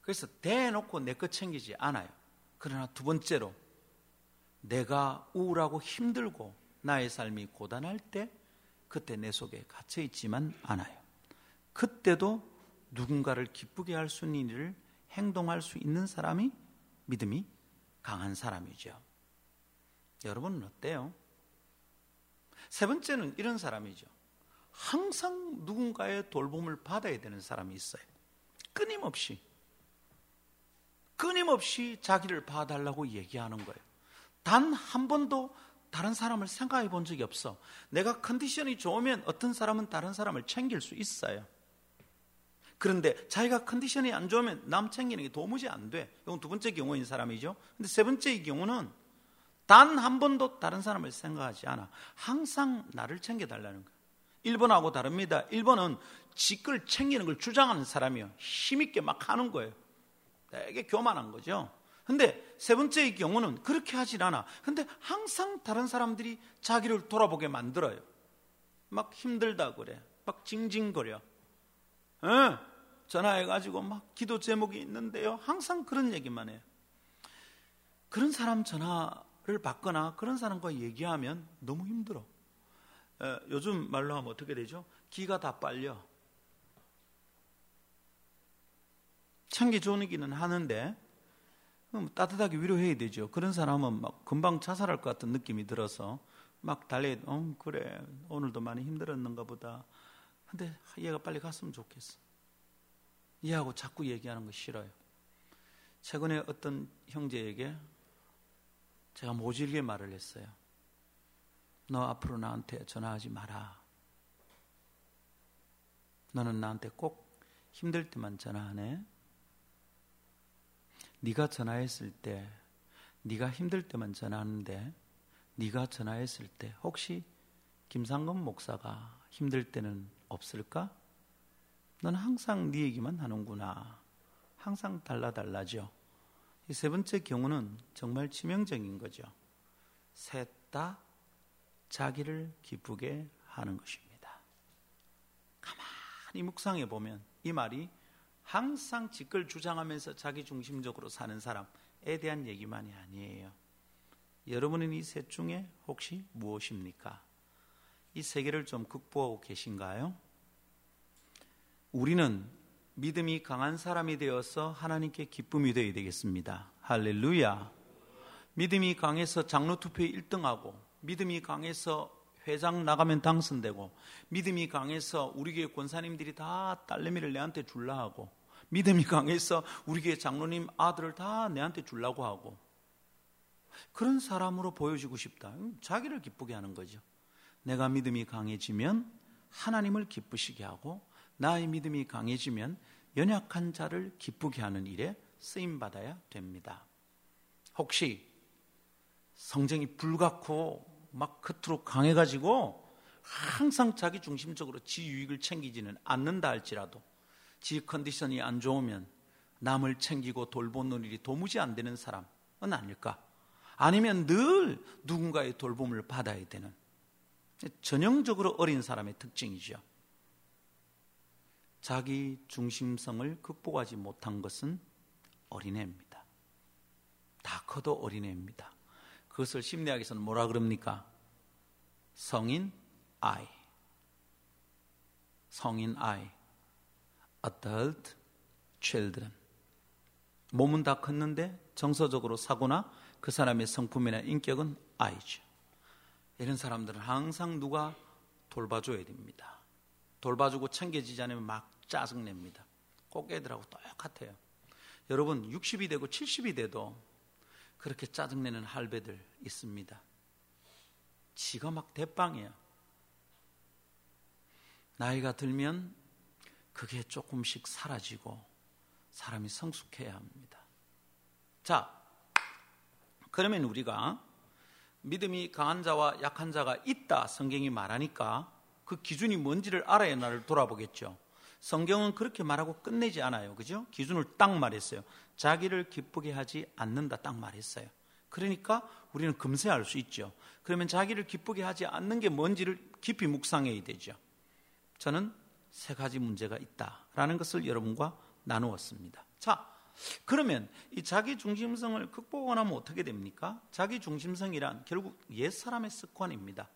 그래서 대놓고 내 것 챙기지 않아요. 그러나 두 번째로 내가 우울하고 힘들고 나의 삶이 고단할 때 그때 내 속에 갇혀 있지만 않아요. 그때도 누군가를 기쁘게 할 수 있는 일을 행동할 수 있는 사람이 믿음이 강한 사람이죠. 여러분은 어때요? 세 번째는 이런 사람이죠. 항상 누군가의 돌봄을 받아야 되는 사람이 있어요. 끊임없이. 끊임없이 자기를 봐달라고 얘기하는 거예요. 단 한 번도 다른 사람을 생각해 본 적이 없어. 내가 컨디션이 좋으면 어떤 사람은 다른 사람을 챙길 수 있어요. 그런데 자기가 컨디션이 안 좋으면 남 챙기는 게 도무지 안 돼. 이건 두 번째 경우인 사람이죠. 근데 세 번째의 경우는 단 한 번도 다른 사람을 생각하지 않아. 항상 나를 챙겨달라는 거예요. 일본하고 다릅니다. 일본은 지걸 챙기는 걸 주장하는 사람이요. 힘있게 막 하는 거예요. 되게 교만한 거죠. 근데 세 번째 의 경우는 그렇게 하질 않아. 근데 항상 다른 사람들이 자기를 돌아보게 만들어요. 막 힘들다 그래. 막 징징거려. 에, 예, 전화해가지고 막 기도 제목이 있는데요. 항상 그런 얘기만 해요. 그런 사람 전화를 받거나 그런 사람과 얘기하면 너무 힘들어. 에, 요즘 말로 하면 어떻게 되죠? 기가 다 빨려. 참기 좋은 얘기는 하는데 따뜻하게 위로해야 되죠. 그런 사람은 막 금방 자살할 것 같은 느낌이 들어서 막 달래, 어, 그래, 오늘도 많이 힘들었는가 보다. 근데 얘가 빨리 갔으면 좋겠어. 얘하고 자꾸 얘기하는 거 싫어요. 최근에 어떤 형제에게 제가 모질게 말을 했어요. 너 앞으로 나한테 전화하지 마라. 너는 나한테 꼭 힘들 때만 전화하네. 네가 전화했을 때 네가 힘들 때만 전화하는데 네가 전화했을 때 혹시 김상건 목사가 힘들 때는 없을까? 넌 항상 네 얘기만 하는구나. 항상 달라달라죠. 이 세 번째 경우는 정말 치명적인 거죠. 셋 다 자기를 기쁘게 하는 것입니다. 가만히 묵상해 보면 이 말이 항상 직걸 주장하면서 자기 중심적으로 사는 사람에 대한 얘기만이 아니에요. 여러분은 이 셋 중에 혹시 무엇입니까? 이 세 개를 좀 극복하고 계신가요? 우리는 믿음이 강한 사람이 되어서 하나님께 기쁨이 되어야 되겠습니다. 할렐루야. 믿음이 강해서 장로 투표에 1등하고 믿음이 강해서 회장 나가면 당선되고 믿음이 강해서 우리 교회 권사님들이 다 딸내미를 내한테 줄라 하고 믿음이 강해서 우리 교회 장로님 아들을 다 내한테 줄라고 하고 그런 사람으로 보여지고 싶다. 자기를 기쁘게 하는 거죠. 내가 믿음이 강해지면 하나님을 기쁘시게 하고 나의 믿음이 강해지면 연약한 자를 기쁘게 하는 일에 쓰임 받아야 됩니다. 혹시 성정이 불같고 막 겉으로 강해가지고 항상 자기 중심적으로 지 유익을 챙기지는 않는다 할지라도 지 컨디션이 안 좋으면 남을 챙기고 돌보는 일이 도무지 안 되는 사람은 아닐까? 아니면 늘 누군가의 돌봄을 받아야 되는 전형적으로 어린 사람의 특징이죠. 자기 중심성을 극복하지 못한 것은 어린애입니다. 다 커도 어린애입니다. 그것을 심리학에서는 뭐라 그럽니까? 성인 아이. 성인 아이. adult children. 몸은 다 컸는데 정서적으로 사고나 그 사람의 성품이나 인격은 아이죠. 이런 사람들은 항상 누가 돌봐줘야 됩니다. 돌봐주고 챙겨지지 않으면 막 짜증냅니다. 꼭 애들하고 똑같아요. 여러분 60이 되고 70이 돼도 그렇게 짜증내는 할배들 있습니다. 지가 막 대빵이야. 나이가 들면 그게 조금씩 사라지고 사람이 성숙해야 합니다. 자, 그러면 우리가 믿음이 강한 자와 약한 자가 있다 성경이 말하니까 그 기준이 뭔지를 알아야 나를 돌아보겠죠. 성경은 그렇게 말하고 끝내지 않아요. 그죠? 기준을 딱 말했어요. 자기를 기쁘게 하지 않는다 딱 말했어요. 그러니까 우리는 금세 알 수 있죠. 그러면 자기를 기쁘게 하지 않는 게 뭔지를 깊이 묵상해야 되죠. 저는 세 가지 문제가 있다라는 것을 여러분과 나누었습니다. 자, 그러면 이 자기 중심성을 극복하면 어떻게 됩니까? 자기 중심성이란 결국 옛 사람의 습관입니다.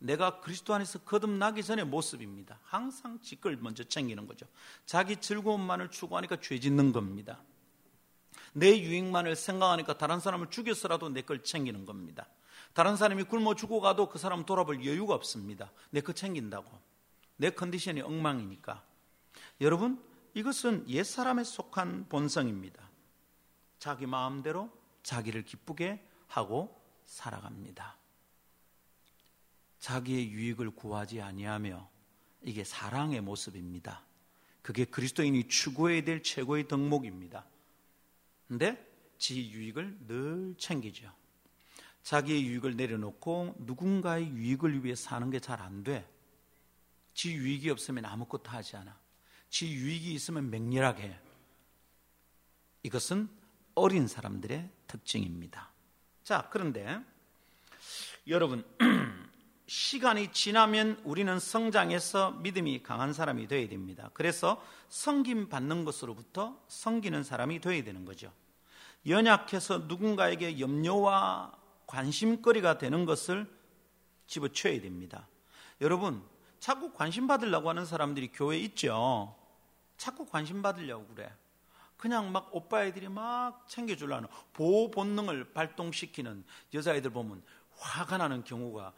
내가 그리스도 안에서 거듭나기 전의 모습입니다. 항상 지걸 먼저 챙기는 거죠. 자기 즐거움만을 추구하니까 죄 짓는 겁니다. 내 유익만을 생각하니까 다른 사람을 죽여서라도 내 걸 챙기는 겁니다. 다른 사람이 굶어 죽어가도 그 사람 돌아볼 여유가 없습니다. 내 거 챙긴다고. 내 컨디션이 엉망이니까. 여러분, 이것은 옛사람에 속한 본성입니다. 자기 마음대로 자기를 기쁘게 하고 살아갑니다. 자기의 유익을 구하지 아니하며 이게 사랑의 모습입니다. 그게 그리스도인이 추구해야 될 최고의 덕목입니다. 근데 지 유익을 늘 챙기죠. 자기의 유익을 내려놓고 누군가의 유익을 위해 사는 게 잘 안 돼. 지 유익이 없으면 아무것도 하지 않아. 지 유익이 있으면 맹렬하게. 이것은 어린 사람들의 특징입니다. 자, 그런데 여러분 시간이 지나면 우리는 성장해서 믿음이 강한 사람이 되어야 됩니다. 그래서 성김 받는 것으로부터 성기는 사람이 되어야 되는 거죠. 연약해서 누군가에게 염려와 관심거리가 되는 것을 집어쳐야 됩니다. 여러분, 자꾸 관심 받으려고 하는 사람들이 교회에 있죠. 자꾸 관심 받으려고 그래. 그냥 막 오빠 애들이 막 챙겨주려는 보호 본능을 발동시키는 여자애들 보면 화가 나는 경우가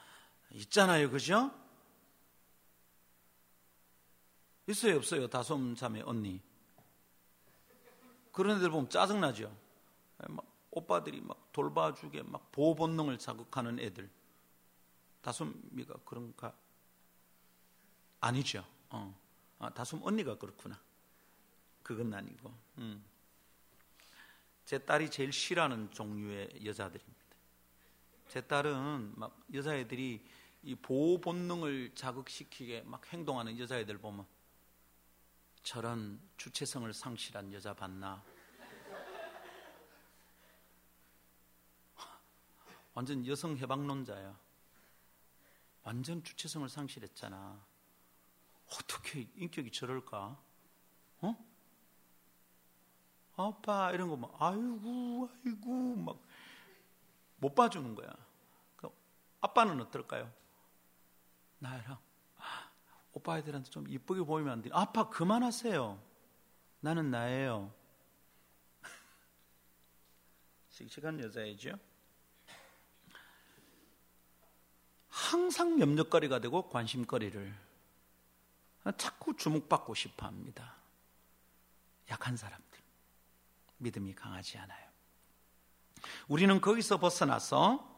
있잖아요. 그죠? 있어요, 없어요? 다솜 자매 언니. 그런 애들 보면 짜증나죠? 막 오빠들이 막 돌봐주게 막 보호 본능을 자극하는 애들. 다솜이가 그런가? 아니죠. 어. 아, 다솜 언니가 그렇구나. 그건 아니고. 음. 제 딸이 제일 싫어하는 종류의 여자들입니다. 제 딸은 막 여자애들이 이 보호 본능을 자극시키게 막 행동하는 여자애들 보면 저런 주체성을 상실한 여자 봤나? 완전 여성 해방론자야. 완전 주체성을 상실했잖아. 어떻게 인격이 저럴까? 어? 아빠 이런 거 막 아이고 아이고 막 못 봐주는 거야. 그 아빠는 어떨까요? 나야랑 오빠 애들한테 좀 이쁘게 보이면 안 돼. 아빠 그만하세요. 나는 나예요. 씩씩한 여자이죠. 항상 염려거리가 되고 관심거리를 자꾸 주목받고 싶어 합니다. 약한 사람들. 믿음이 강하지 않아요. 우리는 거기서 벗어나서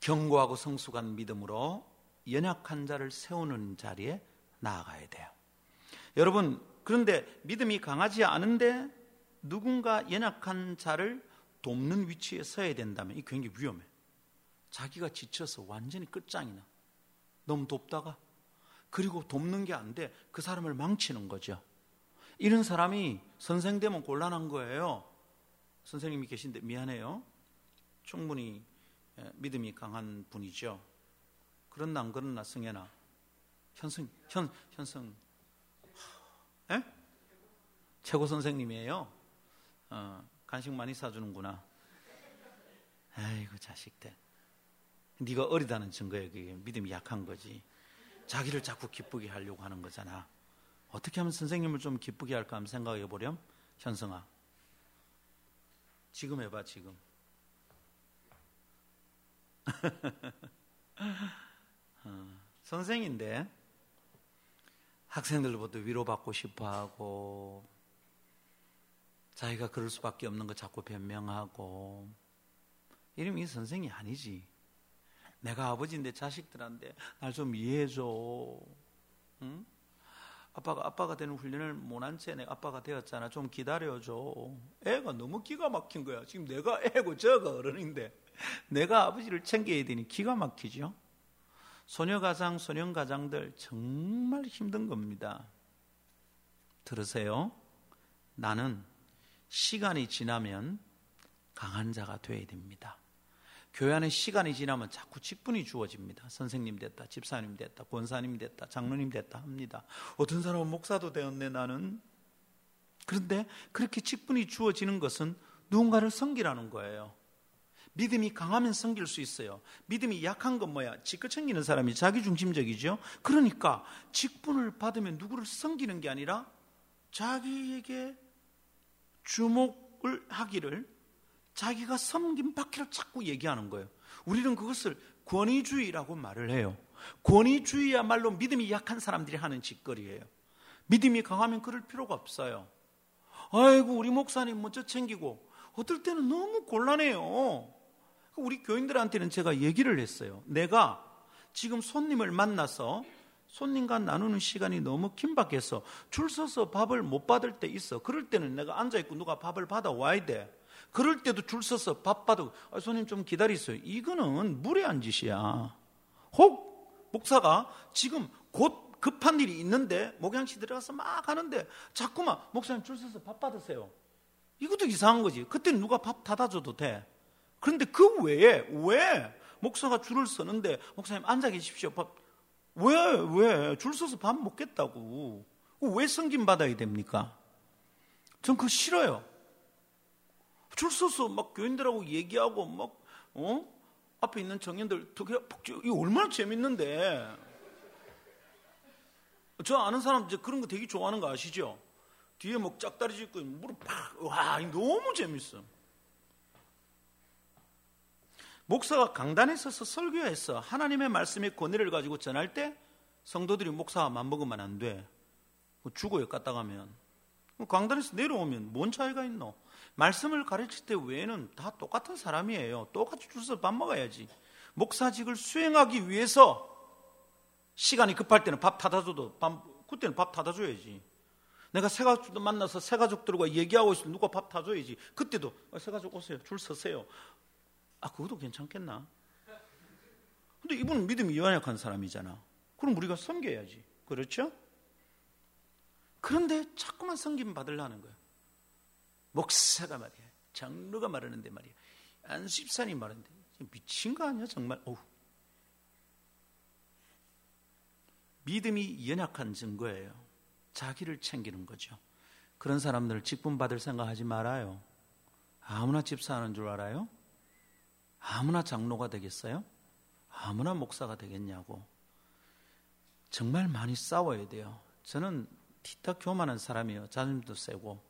견고하고 성숙한 믿음으로 연약한 자를 세우는 자리에 나아가야 돼요. 여러분, 그런데 믿음이 강하지 않은데 누군가 연약한 자를 돕는 위치에 서야 된다면 이 굉장히 위험해. 자기가 지쳐서 완전히 끝장이나. 너무 돕다가 그리고 돕는 게 안 돼. 그 사람을 망치는 거죠. 이런 사람이 선생 되면 곤란한 거예요. 선생님이 계신데 미안해요. 충분히 예, 믿음이 강한 분이죠. 그런나 안 그런나 승혜나 현승 현 현승 에? 최고 선생님이에요. 어, 간식 많이 사주는구나. 아이고 자식들. 네가 어리다는 증거에 그게 믿음이 약한 거지. 자기를 자꾸 기쁘게 하려고 하는 거잖아. 어떻게 하면 선생님을 좀 기쁘게 할까 하면 생각해 보렴. 현성아. 지금 해봐 지금. 어, 선생인데 학생들보다 위로받고 싶어 하고 자기가 그럴 수밖에 없는 거 자꾸 변명하고 이러면 이 선생이 아니지. 내가 아버지인데 자식들한테 날 좀 이해해줘. 응? 아빠가 아빠가 되는 훈련을 못한 채 내가 아빠가 되었잖아. 좀 기다려줘. 애가 너무 기가 막힌 거야. 지금 내가 애고 저가 어른인데 내가 아버지를 챙겨야 되니 기가 막히죠. 소녀가장, 소년가장들 정말 힘든 겁니다. 들으세요. 나는 시간이 지나면 강한 자가 되어야 됩니다. 교회 안에 시간이 지나면 자꾸 직분이 주어집니다. 선생님 됐다, 집사님 됐다, 권사님 됐다, 장로님 됐다 합니다. 어떤 사람은 목사도 되었네, 나는. 그런데 그렇게 직분이 주어지는 것은 누군가를 섬기라는 거예요. 믿음이 강하면 섬길 수 있어요. 믿음이 약한 건 뭐야? 지껏 챙기는 사람이 자기중심적이죠. 그러니까 직분을 받으면 누구를 섬기는 게 아니라 자기에게 주목을 하기를 자기가 섬김 받기를 자꾸 얘기하는 거예요. 우리는 그것을 권위주의라고 말을 해요. 권위주의야말로 믿음이 약한 사람들이 하는 짓거리예요. 믿음이 강하면 그럴 필요가 없어요. 아이고 우리 목사님 먼저 챙기고 어떨 때는 너무 곤란해요. 우리 교인들한테는 제가 얘기를 했어요. 내가 지금 손님을 만나서 손님과 나누는 시간이 너무 긴박해서 줄 서서 밥을 못 받을 때 있어. 그럴 때는 내가 앉아있고 누가 밥을 받아와야 돼. 그럴 때도 줄 서서 밥 받아. 아, 손님 좀 기다리세요. 이거는 무례한 짓이야. 혹 목사가 지금 곧 급한 일이 있는데 목양시 들어가서 막 하는데 자꾸만 목사님 줄 서서 밥 받으세요. 이것도 이상한 거지. 그때는 누가 밥 닫아줘도 돼. 그런데 그 외에 왜 목사가 줄을 서는데 목사님 앉아 계십시오. 밥 왜, 왜? 줄 서서 밥 먹겠다고. 왜 성김 받아야 됩니까? 전 그거 싫어요. 줄 서서 막 교인들하고 얘기하고 막, 어? 앞에 있는 청년들, 이거 얼마나 재밌는데. 저 아는 사람 이제 그런 거 되게 좋아하는 거 아시죠? 뒤에 막 짝다리 짚고 무릎 팍, 와, 너무 재밌어. 목사가 강단에 서서 설교해서 하나님의 말씀의 권위를 가지고 전할 때 성도들이 목사가 맘먹으면 안 돼. 뭐 죽어요, 까딱하면. 뭐 강단에서 내려오면 뭔 차이가 있노? 말씀을 가르칠 때 외에는 다 똑같은 사람이에요. 똑같이 줄서 밥 먹어야지. 목사직을 수행하기 위해서 시간이 급할 때는 밥 타다줘도 밥, 그때는 밥 타다줘야지. 내가 새 가족들 만나서 새 가족들과 얘기하고 있으면 누가 밥 타줘야지. 그때도 어, 새 가족 오세요. 줄 서세요. 아, 그것도 괜찮겠나? 근데 이분은 믿음이 연약한 사람이잖아. 그럼 우리가 섬겨야지. 그렇죠? 그런데 자꾸만 섬김 받으려는 거야. 목사가 말이야. 장로가 말하는데 말이야. 안수집사님 말하는데 미친 거 아니야 정말. 어후. 믿음이 연약한 증거예요. 자기를 챙기는 거죠. 그런 사람들을 직분 받을 생각하지 말아요. 아무나 집사하는 줄 알아요? 아무나 장로가 되겠어요? 아무나 목사가 되겠냐고. 정말 많이 싸워야 돼요. 저는 뒤딱 교만한 사람이에요. 자존심도 세고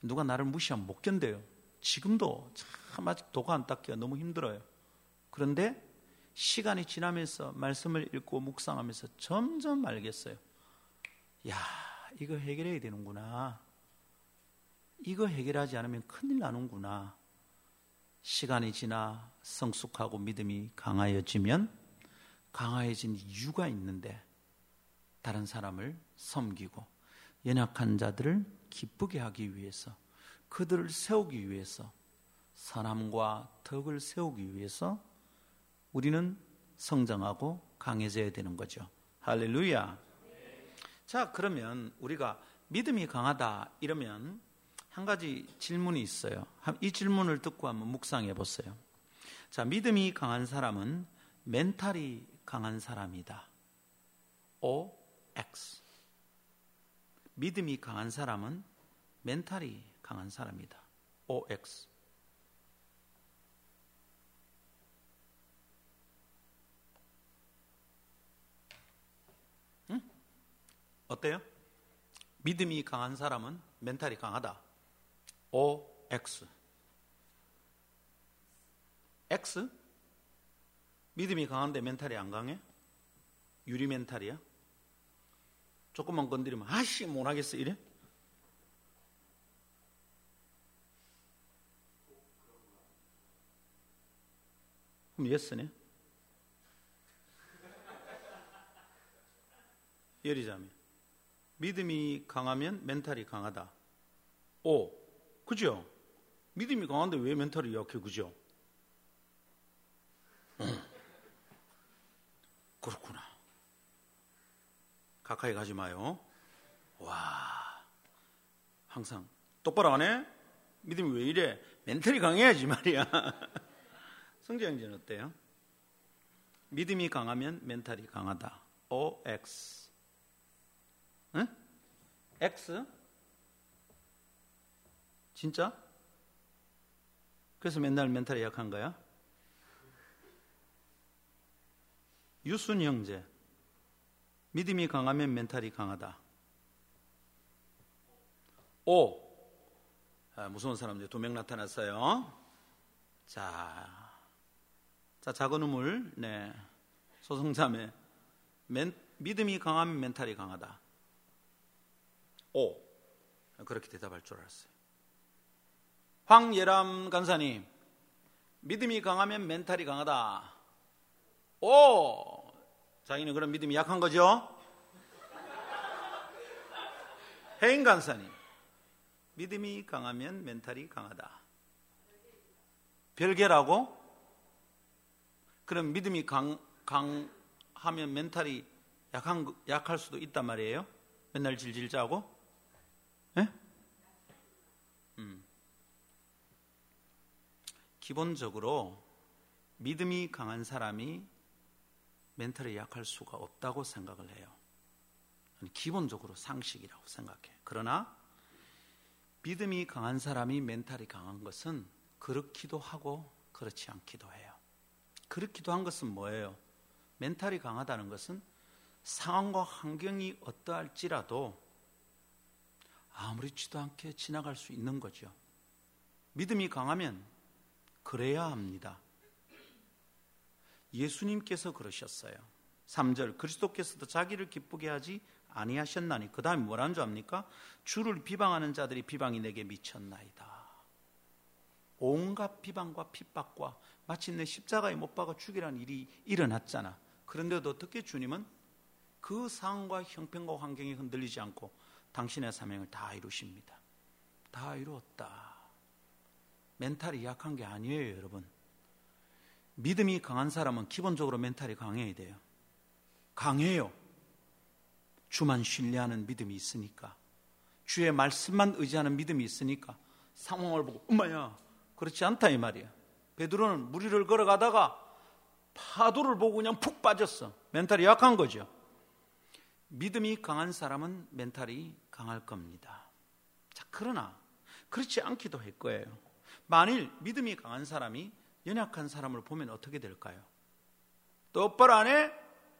누가 나를 무시하면 못 견뎌요. 지금도 참 아직 도가 안 닦여 너무 힘들어요. 그런데 시간이 지나면서 말씀을 읽고 묵상하면서 점점 알겠어요. 야, 이거 해결해야 되는구나. 이거 해결하지 않으면 큰일 나는구나. 시간이 지나 성숙하고 믿음이 강하여지면 강화해진 이유가 있는데 다른 사람을 섬기고 연약한 자들을 기쁘게 하기 위해서 그들을 세우기 위해서 선함과 덕을 세우기 위해서 우리는 성장하고 강해져야 되는 거죠. 할렐루야. 자, 그러면 우리가 믿음이 강하다 이러면 한 가지 질문이 있어요. 이 질문을 듣고 한번 묵상해 보세요. 자, 믿음이 강한 사람은 멘탈이 강한 사람이다. O X. 믿음이 강한 사람은 멘탈이 강한 사람이다. O X. 응? 어때요? 믿음이 강한 사람은 멘탈이 강하다. O X. 믿음이 강한데 멘탈이 안 강해? 유리 멘탈이야? 조금만 건드리면 아씨 못하겠어 이래? 그럼 예스네? 열이자매 믿음이 강하면 멘탈이 강하다. 오, 그죠? 믿음이 강한데 왜 멘탈이 약해, 그죠? 그렇구나. 가까이 가지 마요. 와, 항상 똑바로 안 해? 믿음이 왜 이래? 멘탈이 강해야지 말이야. 성장형제는 어때요? 믿음이 강하면 멘탈이 강하다. OX. 응? X? 진짜? 그래서 맨날 멘탈이 약한 거야? 유순 형제. 믿음이 강하면 멘탈이 강하다. 오. 아, 무서운 사람들 두 명 나타났어요. 자. 자, 작은 우물, 네. 소송자매. 멘, 믿음이 강하면 멘탈이 강하다. 오. 그렇게 대답할 줄 알았어요. 황예람 간사님. 믿음이 강하면 멘탈이 강하다. 오! 자기는 그런 믿음이 약한 거죠? 해인 간사님. 믿음이 강하면 멘탈이 강하다. 별개라고? 그럼 믿음이 강, 강하면 멘탈이 약한, 약할 수도 있단 말이에요? 맨날 질질 짜고? 예? 음. 기본적으로 믿음이 강한 사람이 멘탈이 약할 수가 없다고 생각을 해요. 기본적으로 상식이라고 생각해. 그러나 믿음이 강한 사람이 멘탈이 강한 것은 그렇기도 하고 그렇지 않기도 해요. 그렇기도 한 것은 뭐예요? 멘탈이 강하다는 것은 상황과 환경이 어떠할지라도 아무렇지도 않게 지나갈 수 있는 거죠. 믿음이 강하면 그래야 합니다. 예수님께서 그러셨어요. 3절 그리스도께서도 자기를 기쁘게 하지 아니하셨나니 그 다음에 뭐라는 줄 압니까? 주를 비방하는 자들이 비방이 내게 미쳤나이다. 온갖 비방과 핍박과 마침내 십자가에 못 박아 죽이라는 일이 일어났잖아. 그런데도 어떻게 주님은 그 상황과 형편과 환경이 흔들리지 않고 당신의 사명을 다 이루십니다. 다 이루었다. 멘탈이 약한 게 아니에요, 여러분. 믿음이 강한 사람은 기본적으로 멘탈이 강해야 돼요. 강해요. 주만 신뢰하는 믿음이 있으니까. 주의 말씀만 의지하는 믿음이 있으니까 상황을 보고 엄마야 그렇지 않다 이 말이야. 베드로는 물 위를 걸어가다가 파도를 보고 그냥 푹 빠졌어. 멘탈이 약한 거죠. 믿음이 강한 사람은 멘탈이 강할 겁니다. 자, 그러나 그렇지 않기도 할 거예요. 만일 믿음이 강한 사람이 연약한 사람을 보면 어떻게 될까요? 똑바로 안 해?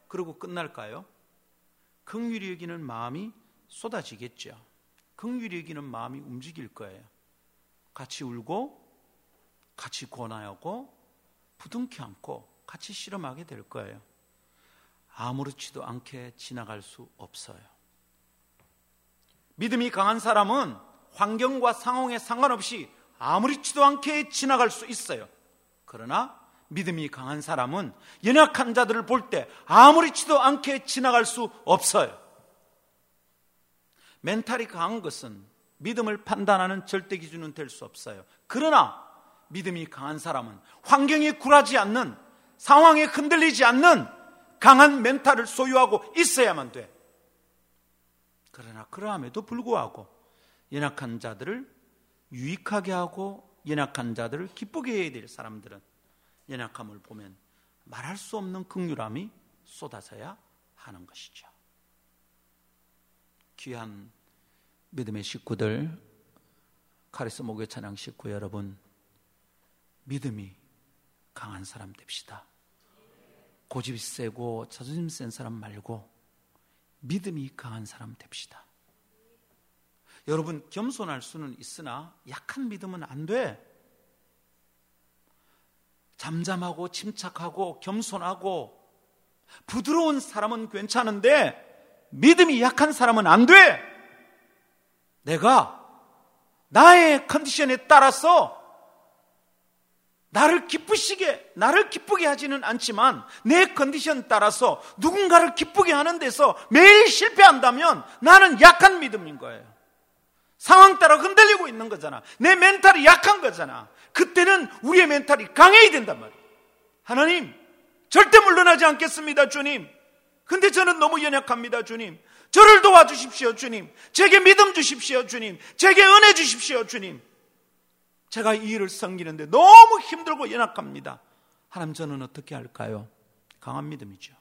그러고 끝날까요? 긍휼히 여기는 마음이 쏟아지겠죠. 긍휼히 여기는 마음이 움직일 거예요. 같이 울고 같이 고나하고 부둥켜 안고 같이 실험하게 될 거예요. 아무렇지도 않게 지나갈 수 없어요. 믿음이 강한 사람은 환경과 상황에 상관없이 아무렇지도 않게 지나갈 수 있어요. 그러나 믿음이 강한 사람은 연약한 자들을 볼 때 아무렇지도 않게 지나갈 수 없어요. 멘탈이 강한 것은 믿음을 판단하는 절대 기준은 될 수 없어요. 그러나 믿음이 강한 사람은 환경에 굴하지 않는 상황에 흔들리지 않는 강한 멘탈을 소유하고 있어야만 돼. 그러나 그러함에도 불구하고 연약한 자들을 유익하게 하고 연약한 자들을 기쁘게 해야 될 사람들은 연약함을 보면 말할 수 없는 극률함이 쏟아져야 하는 것이죠. 귀한 믿음의 식구들, 카리스 목요 찬양 식구 여러분, 믿음이 강한 사람 됩시다. 고집이 세고 자존심 센 사람 말고 믿음이 강한 사람 됩시다. 여러분, 겸손할 수는 있으나 약한 믿음은 안 돼. 잠잠하고 침착하고 겸손하고 부드러운 사람은 괜찮은데 믿음이 약한 사람은 안 돼. 내가 나의 컨디션에 따라서 나를 기쁘시게, 나를 기쁘게 하지는 않지만 내 컨디션 따라서 누군가를 기쁘게 하는 데서 매일 실패한다면 나는 약한 믿음인 거예요. 상황 따라 흔들리고 있는 거잖아. 내 멘탈이 약한 거잖아. 그때는 우리의 멘탈이 강해야 된단 말이에요. 하나님, 절대 물러나지 않겠습니다, 주님. 근데 저는 너무 연약합니다, 주님. 저를 도와주십시오, 주님. 제게 믿음 주십시오, 주님. 제게 은혜 주십시오, 주님. 제가 이 일을 섬기는데 너무 힘들고 연약합니다. 하나님 저는 어떻게 할까요? 강한 믿음이죠.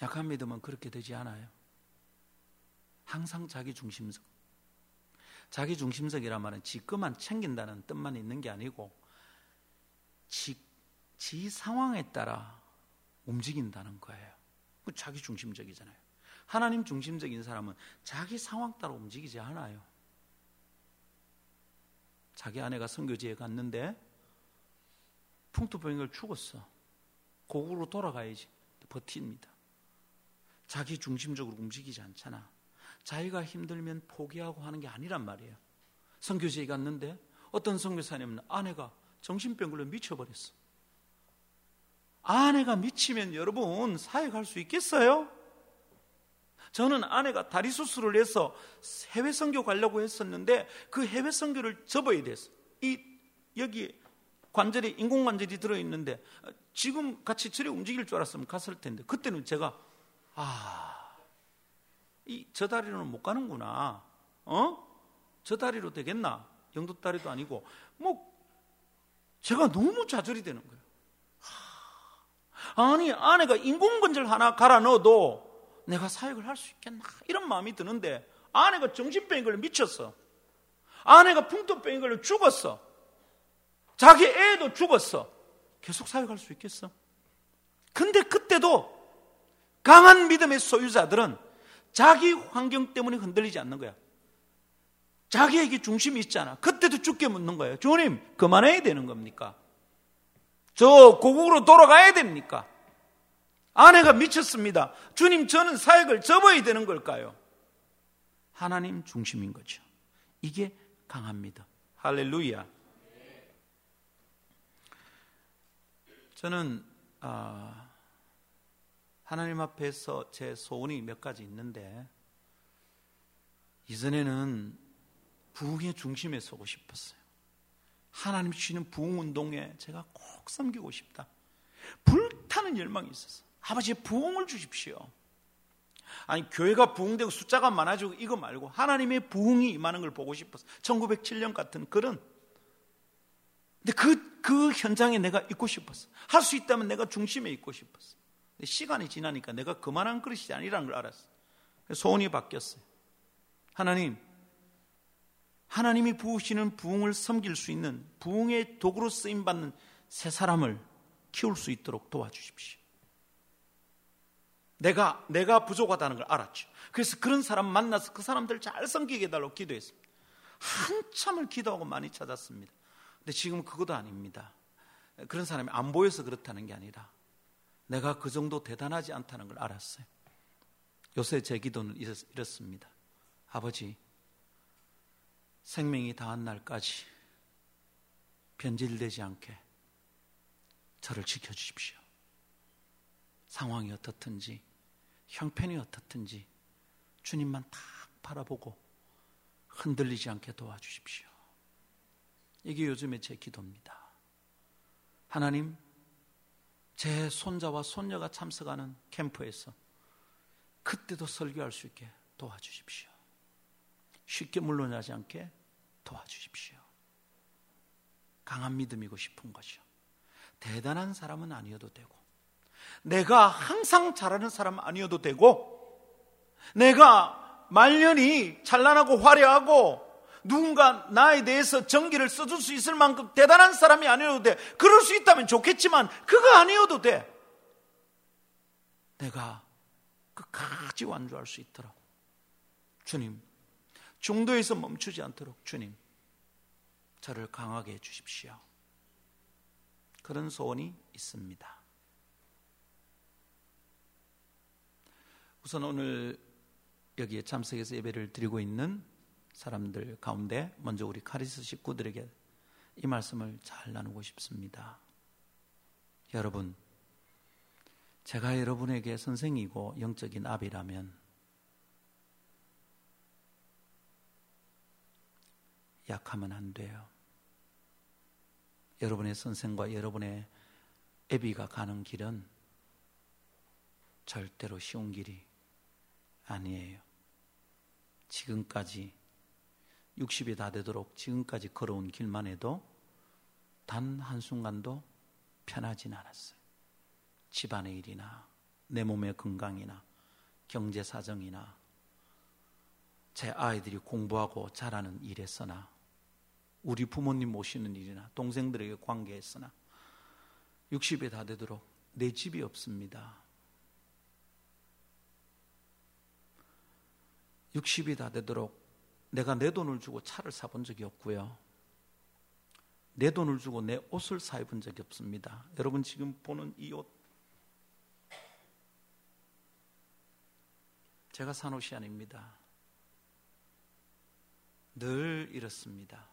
약한 믿음은 그렇게 되지 않아요. 항상 자기 중심적. 자기 중심적이란 말은 지 것만 챙긴다는 뜻만 있는 게 아니고 지, 지 상황에 따라 움직인다는 거예요. 그 자기 중심적이잖아요. 하나님 중심적인 사람은 자기 상황 따라 움직이지 않아요. 자기 아내가 선교지에 갔는데 풍토병을 죽었어. 고국으로 돌아가야지. 버팁니다. 자기 중심적으로 움직이지 않잖아. 자기가 힘들면 포기하고 하는 게 아니란 말이에요. 선교지에 갔는데 어떤 선교사님은 아내가 정신병 걸려 미쳐버렸어. 아내가 미치면 여러분 사회 갈 수 있겠어요? 저는 아내가 다리 수술을 해서 해외 선교 가려고 했었는데 그 해외 선교를 접어야 됐어. 이 여기 관절에 인공 관절이 들어 있는데 지금 같이 저리 움직일 줄 알았으면 갔을 텐데 그때는 제가 아, 이 저 다리로는 못 가는구나. 어? 저 다리로 되겠나? 영도 다리도 아니고 뭐 제가 너무 좌절이 되는 거예요. 아니 아내가 인공 관절 하나 갈아 넣어도 내가 사역을 할 수 있겠나? 이런 마음이 드는데 아내가 정신병인 걸로 미쳤어. 아내가 풍토병인 걸로 죽었어. 자기 애도 죽었어. 계속 사역할 수 있겠어? 근데 그때도 강한 믿음의 소유자들은 자기 환경 때문에 흔들리지 않는 거야. 자기에게 중심이 있잖아. 그때도 죽게 묻는 거예요. 주님, 그만해야 되는 겁니까? 저 고국으로 돌아가야 됩니까? 아내가 미쳤습니다. 주님, 저는 사역을 접어야 되는 걸까요? 하나님 중심인 거죠. 이게 강합니다. 할렐루야. 저는 아, 하나님 앞에서 제 소원이 몇 가지 있는데 이전에는 부흥의 중심에 서고 싶었어요. 하나님 주시는 부흥 운동에 제가 꼭 섬기고 싶다. 불타는 열망이 있었어요. 아버지 부흥을 주십시오. 아니 교회가 부흥되고 숫자가 많아지고 이거 말고 하나님의 부흥이 임하는 걸 보고 싶었어. 1907년 같은 그런 근데 그, 그 현장에 내가 있고 싶었어. 할 수 있다면 내가 중심에 있고 싶었어. 시간이 지나니까 내가 그만한 그릇이 아니라는 걸 알았어. 소원이 바뀌었어요. 하나님, 하나님이 부으시는 부흥을 섬길 수 있는 부흥의 도구로 쓰임 받는 새 사람을 키울 수 있도록 도와주십시오. 내가 내가 부족하다는 걸 알았죠. 그래서 그런 사람 만나서 그 사람들 잘 섬기게 해달라고 기도했습니다. 한참을 기도하고 많이 찾았습니다. 근데 지금 그것도 아닙니다. 그런 사람이 안 보여서 그렇다는 게 아니라 내가 그 정도 대단하지 않다는 걸 알았어요. 요새 제 기도는 이렇습니다. 아버지, 생명이 다한 날까지 변질되지 않게 저를 지켜주십시오. 상황이 어떻든지, 형편이 어떻든지, 주님만 딱 바라보고 흔들리지 않게 도와주십시오. 이게 요즘에 제 기도입니다. 하나님, 제 손자와 손녀가 참석하는 캠프에서 그때도 설교할 수 있게 도와주십시오. 쉽게 물러나지 않게 도와주십시오. 강한 믿음이고 싶은 거죠. 대단한 사람은 아니어도 되고, 내가 항상 잘하는 사람 아니어도 되고, 내가 말년이 찬란하고 화려하고, 누군가 나에 대해서 전기를 써줄 수 있을 만큼 대단한 사람이 아니어도 돼. 그럴 수 있다면 좋겠지만, 그거 아니어도 돼. 내가 끝까지 완주할 수 있도록. 주님, 중도에서 멈추지 않도록 주님, 저를 강하게 해 주십시오. 그런 소원이 있습니다. 우선 오늘 여기에 참석해서 예배를 드리고 있는 사람들 가운데 먼저 우리 카리스 식구들에게 이 말씀을 잘 나누고 싶습니다. 여러분, 제가 여러분에게 선생이고 영적인 아비라면 약하면 안 돼요. 여러분의 선생과 여러분의 애비가 가는 길은 절대로 쉬운 길이 아니에요. 지금까지 60이 다 되도록 지금까지 걸어온 길만 해도 단 한순간도 편하진 않았어요. 집안의 일이나 내 몸의 건강이나 경제 사정이나 제 아이들이 공부하고 자라는 일에서나 우리 부모님 모시는 일이나 동생들에게 관계했으나 60에 다 되도록 내 집이 없습니다. 60이 다 되도록 내가 내 돈을 주고 차를 사본 적이 없고요. 내 돈을 주고 내 옷을 사입은 적이 없습니다. 여러분 지금 보는 이 옷, 제가 산 옷이 아닙니다. 늘 이렇습니다.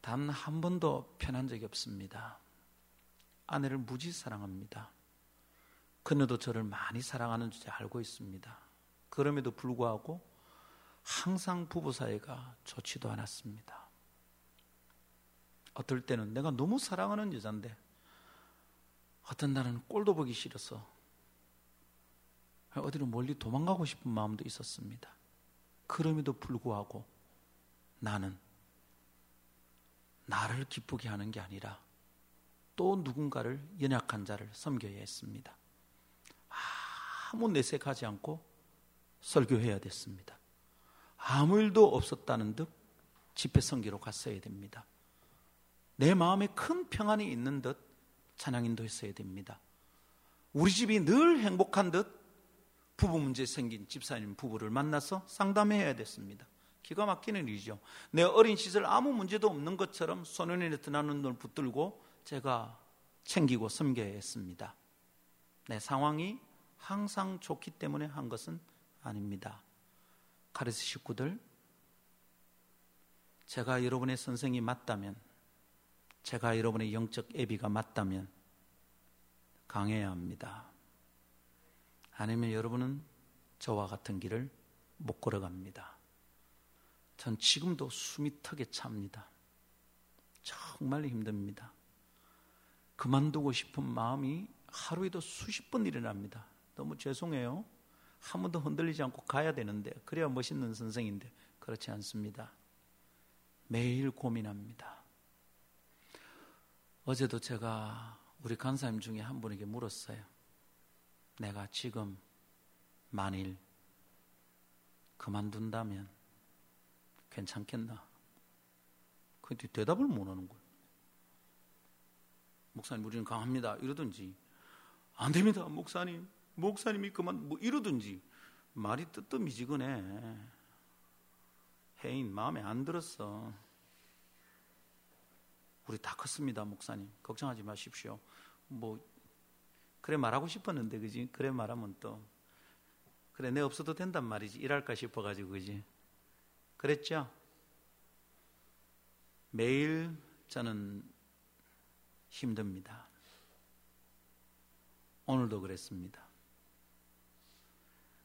단 한 번도 편한 적이 없습니다. 아내를 무지 사랑합니다. 그녀도 저를 많이 사랑하는 줄 알고 있습니다. 그럼에도 불구하고 항상 부부 사이가 좋지도 않았습니다. 어떨 때는 내가 너무 사랑하는 여잔데 어떤 날은 꼴도 보기 싫어서 어디로 멀리 도망가고 싶은 마음도 있었습니다. 그럼에도 불구하고 나는 나를 기쁘게 하는 게 아니라 또 누군가를 연약한 자를 섬겨야 했습니다. 아무 내색하지 않고 설교해야 됐습니다. 아무 일도 없었다는 듯 집회 성기로 갔어야 됩니다. 내 마음에 큰 평안이 있는 듯 찬양 인도 했어야 됩니다. 우리 집이 늘 행복한 듯 부부 문제 생긴 집사님 부부를 만나서 상담해야 됐습니다. 기가 막히는 일이죠. 내 어린 시절 아무 문제도 없는 것처럼 소년의 드나는 눈을 붙들고 제가 챙기고 섬겨야 했습니다. 내 상황이 항상 좋기 때문에 한 것은 아닙니다. 카리스 식구들, 제가 여러분의 선생이 맞다면, 제가 여러분의 영적 애비가 맞다면 강해야 합니다. 아니면 여러분은 저와 같은 길을 못 걸어갑니다. 전 지금도 숨이 턱에 찹니다. 정말 힘듭니다. 그만두고 싶은 마음이 하루에도 수십 번 일어납니다. 너무 죄송해요. 한 번도 흔들리지 않고 가야 되는데, 그래야 멋있는 선생인데, 그렇지 않습니다. 매일 고민합니다. 어제도 제가 우리 간사님 중에 한 분에게 물었어요. 내가 지금 만일 그만둔다면 괜찮겠나? 근데 대답을 못 하는 거예요. 목사님, 우리는 강합니다. 이러든지, 안 됩니다, 목사님. 목사님이 그만 뭐 이러든지 말이 뜨뜻미지근해. 해인 마음에 안 들었어. 우리 다 컸습니다, 목사님. 걱정하지 마십시오. 뭐 그래 말하고 싶었는데 그지? 그래 말하면 또 그래 내 없어도 된단 말이지. 일할까 싶어 가지고 그지? 그랬죠? 매일 저는 힘듭니다. 오늘도 그랬습니다.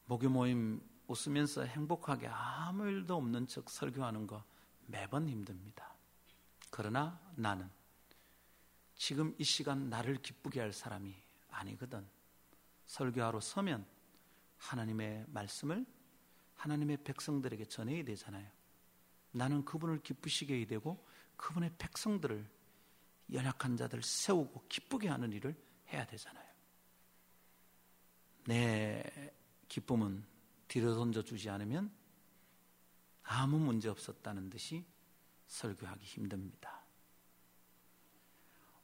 목요 모임 웃으면서 행복하게 아무 일도 없는 척 설교하는 거 매번 힘듭니다. 그러나 나는 지금 이 시간 나를 기쁘게 할 사람이 아니거든. 설교하러 서면 하나님의 말씀을 하나님의 백성들에게 전해야 되잖아요. 나는 그분을 기쁘시게 해야 되고 그분의 백성들을 연약한 자들 세우고 기쁘게 하는 일을 해야 되잖아요. 내 기쁨은 뒤로 던져 주지 않으면 아무 문제 없었다는 듯이 설교하기 힘듭니다.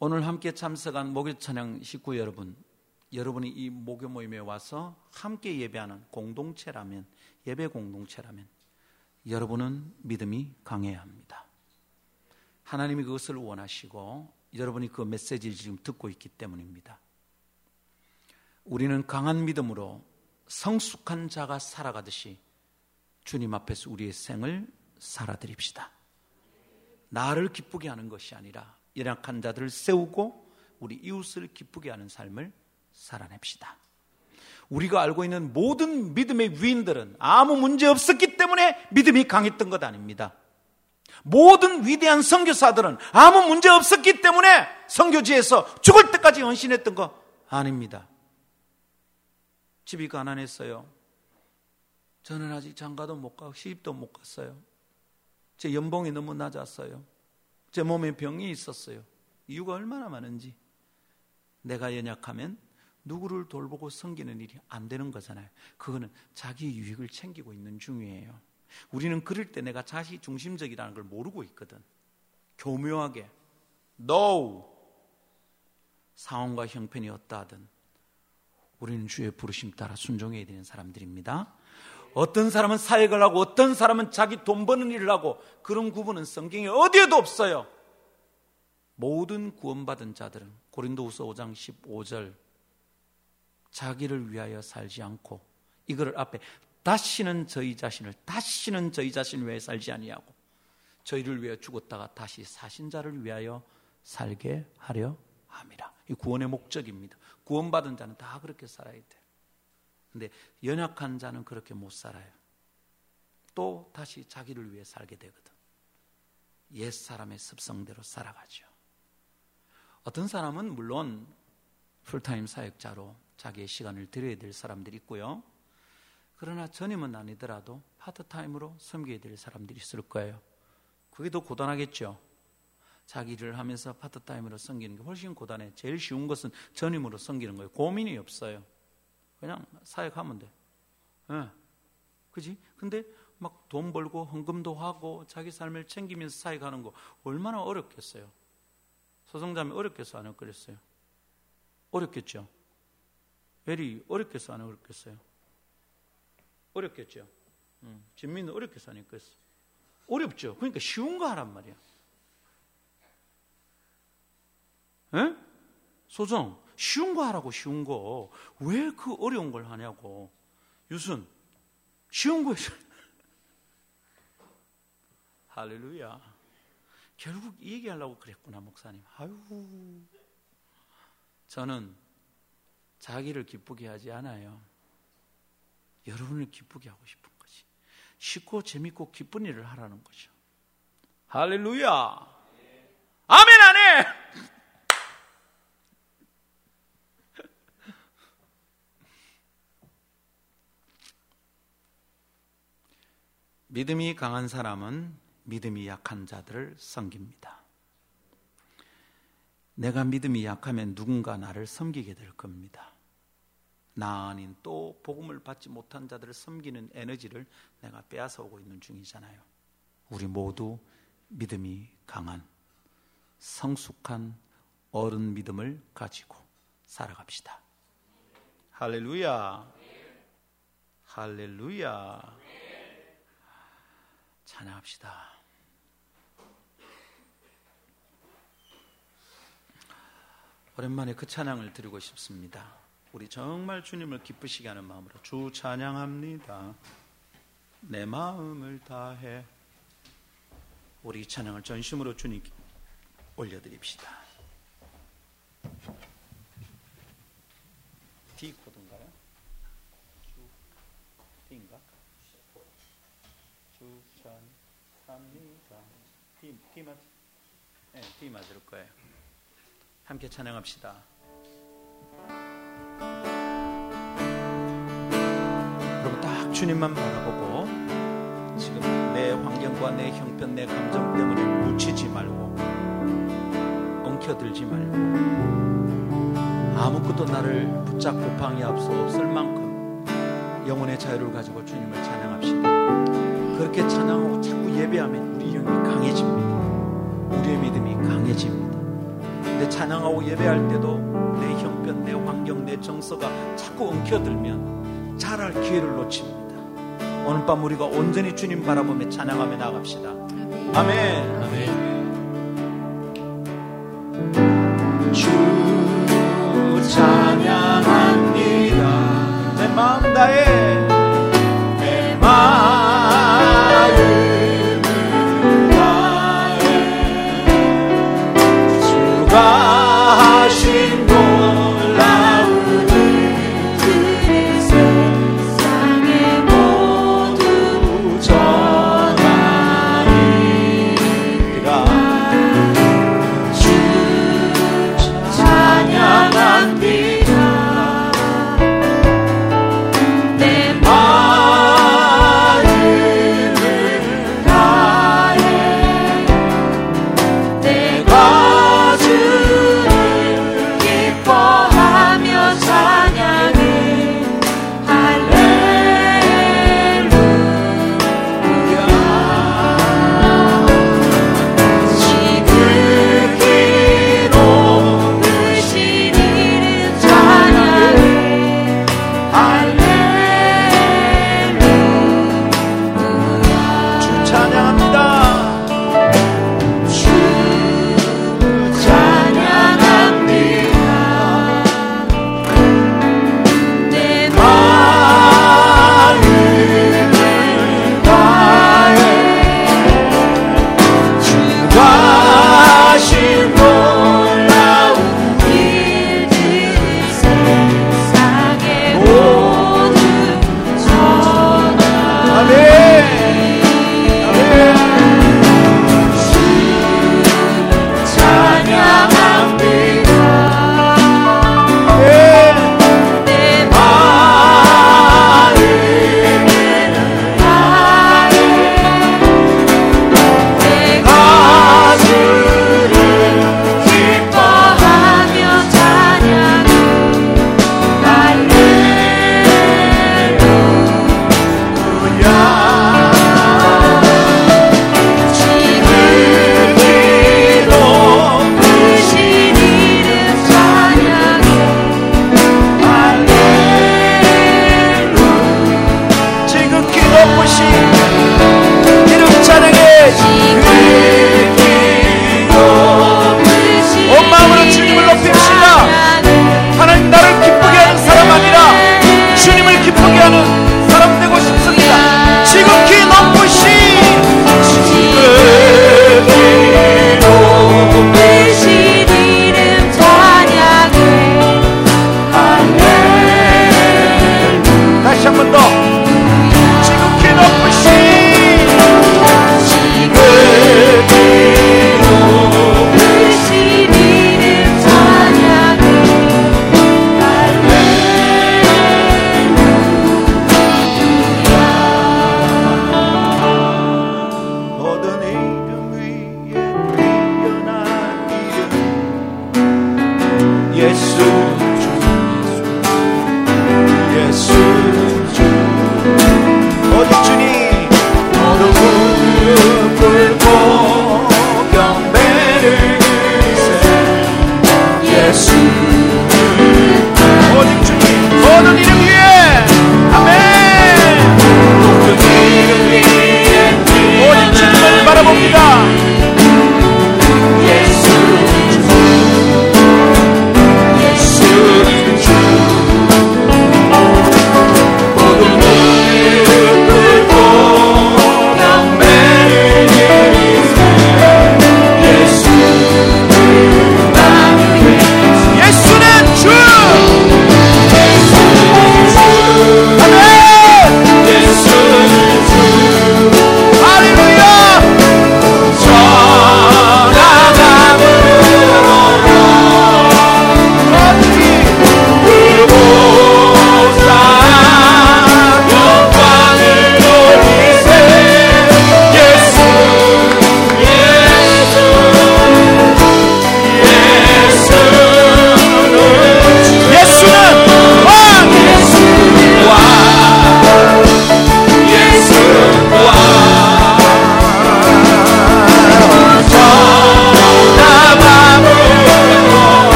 오늘 함께 참석한 목요 찬양 식구 여러분, 여러분이 이 목요 모임에 와서 함께 예배하는 공동체라면, 예배 공동체라면, 여러분은 믿음이 강해야 합니다. 하나님이 그것을 원하시고, 여러분이 그 메시지를 지금 듣고 있기 때문입니다. 우리는 강한 믿음으로 성숙한 자가 살아가듯이 주님 앞에서 우리의 생을 살아드립시다. 나를 기쁘게 하는 것이 아니라 연약한 자들을 세우고 우리 이웃을 기쁘게 하는 삶을 살아냅시다. 우리가 알고 있는 모든 믿음의 위인들은 아무 문제 없었기 때문에 믿음이 강했던 것 아닙니다. 모든 위대한 선교사들은 아무 문제 없었기 때문에 선교지에서 죽을 때까지 헌신했던 거 아닙니다. 집이 가난했어요. 저는 아직 장가도 못 가고 시집도 못 갔어요. 제 연봉이 너무 낮았어요. 제 몸에 병이 있었어요. 이유가 얼마나 많은지. 내가 연약하면 누구를 돌보고 섬기는 일이 안 되는 거잖아요. 그거는 자기 유익을 챙기고 있는 중이에요. 우리는 그럴 때 내가 자시 중심적이라는 걸 모르고 있거든. 교묘하게 no 상황과 형편이 어떠하든 우리는 주의 부르심 따라 순종해야 되는 사람들입니다. 어떤 사람은 사역을 하고 어떤 사람은 자기 돈 버는 일을 하고 그런 구분은 성경에 어디에도 없어요. 모든 구원받은 자들은 고린도후서 5장 15절 자기를 위하여 살지 않고 이거를 앞에 다시는 저희 자신을 다시는 저희 자신을 위해 살지 아니하고 저희를 위해 죽었다가 다시 사신 자를 위하여 살게 하려 함이라. 이 구원의 목적입니다. 구원받은 자는 다 그렇게 살아야 돼. 근데 연약한 자는 그렇게 못 살아요. 또 다시 자기를 위해 살게 되거든. 옛 사람의 습성대로 살아가죠. 어떤 사람은 물론 풀타임 사역자로 자기의 시간을 들여야 될 사람들이 있고요. 그러나 전임은 아니더라도 파트타임으로 섬겨야 될 사람들이 있을 거예요. 그게 더 고단하겠죠. 자기 일을 하면서 파트타임으로 섬기는 게 훨씬 고단해. 제일 쉬운 것은 전임으로 섬기는 거예요. 고민이 없어요. 그냥 사역하면 돼. 예. 네. 그지? 근데 막 돈 벌고 헌금도 하고 자기 삶을 챙기면서 사역하는 거 얼마나 어렵겠어요. 소송자매 어렵겠어 안 어렵겠어요? 어렵겠죠. 에리 어렵겠어 안 어렵겠어요? 어렵겠죠. 음, 진민은 어렵겠어 안 어렵겠어? 어렵죠. 그러니까 쉬운 거 하란 말이야. 에? 소정, 쉬운 거 하라고 쉬운 거. 왜 그 어려운 걸 하냐고. 유순, 쉬운 거 해서. 할렐루야. 결국 이 얘기하려고 그랬구나, 목사님. 아유. 저는 자기를 기쁘게 하지 않아요. 여러분을 기쁘게 하고 싶은 거지. 쉽고 재밌고 기쁜 일을 하라는 거죠. 할렐루야. 아멘 안 해! 믿음이 강한 사람은 믿음이 약한 자들을 섬깁니다. 내가 믿음이 약하면 누군가 나를 섬기게 될 겁니다. 나 아닌 또 복음을 받지 못한 자들을 섬기는 에너지를 내가 빼앗아 오고 있는 중이잖아요. 우리 모두 믿음이 강한 성숙한 어른 믿음을 가지고 살아갑시다. 할렐루야. 할렐루야. 찬양합시다. 오랜만에 그 찬양을 드리고 싶습니다. 우리 정말 주님을 기쁘시게 하는 마음으로 주 찬양합니다. 내 마음을 다해 우리 찬양을 전심으로 주님께 올려드립시다. D 코드인가요? D인가? 주찬합니다. D 맞? 네, D 맞을 거예요. 함께 찬양합시다. 여러분 딱 주님만 바라보고 지금 내 환경과 내 형편, 내 감정 때문에 묻히지 말고 엉켜들지 말고 아무것도 나를 붙잡고 방해할 수 없을 만큼 영혼의 자유를 가지고 주님을 찬양합시다. 그렇게 찬양하고 자꾸 예배하면 우리 영이 강해집니다. 우리의 믿음이 강해집니다. 근데 찬양하고 예배할 때도 내 형편, 내 환경, 내 정서가 자꾸 엉켜들면 잘할 기회를 놓칩니다. 오늘 밤 우리가 온전히 주님 바라보며 찬양하며 나갑시다. 아멘. 아멘. 주 찬양합니다. 내 마음 다해.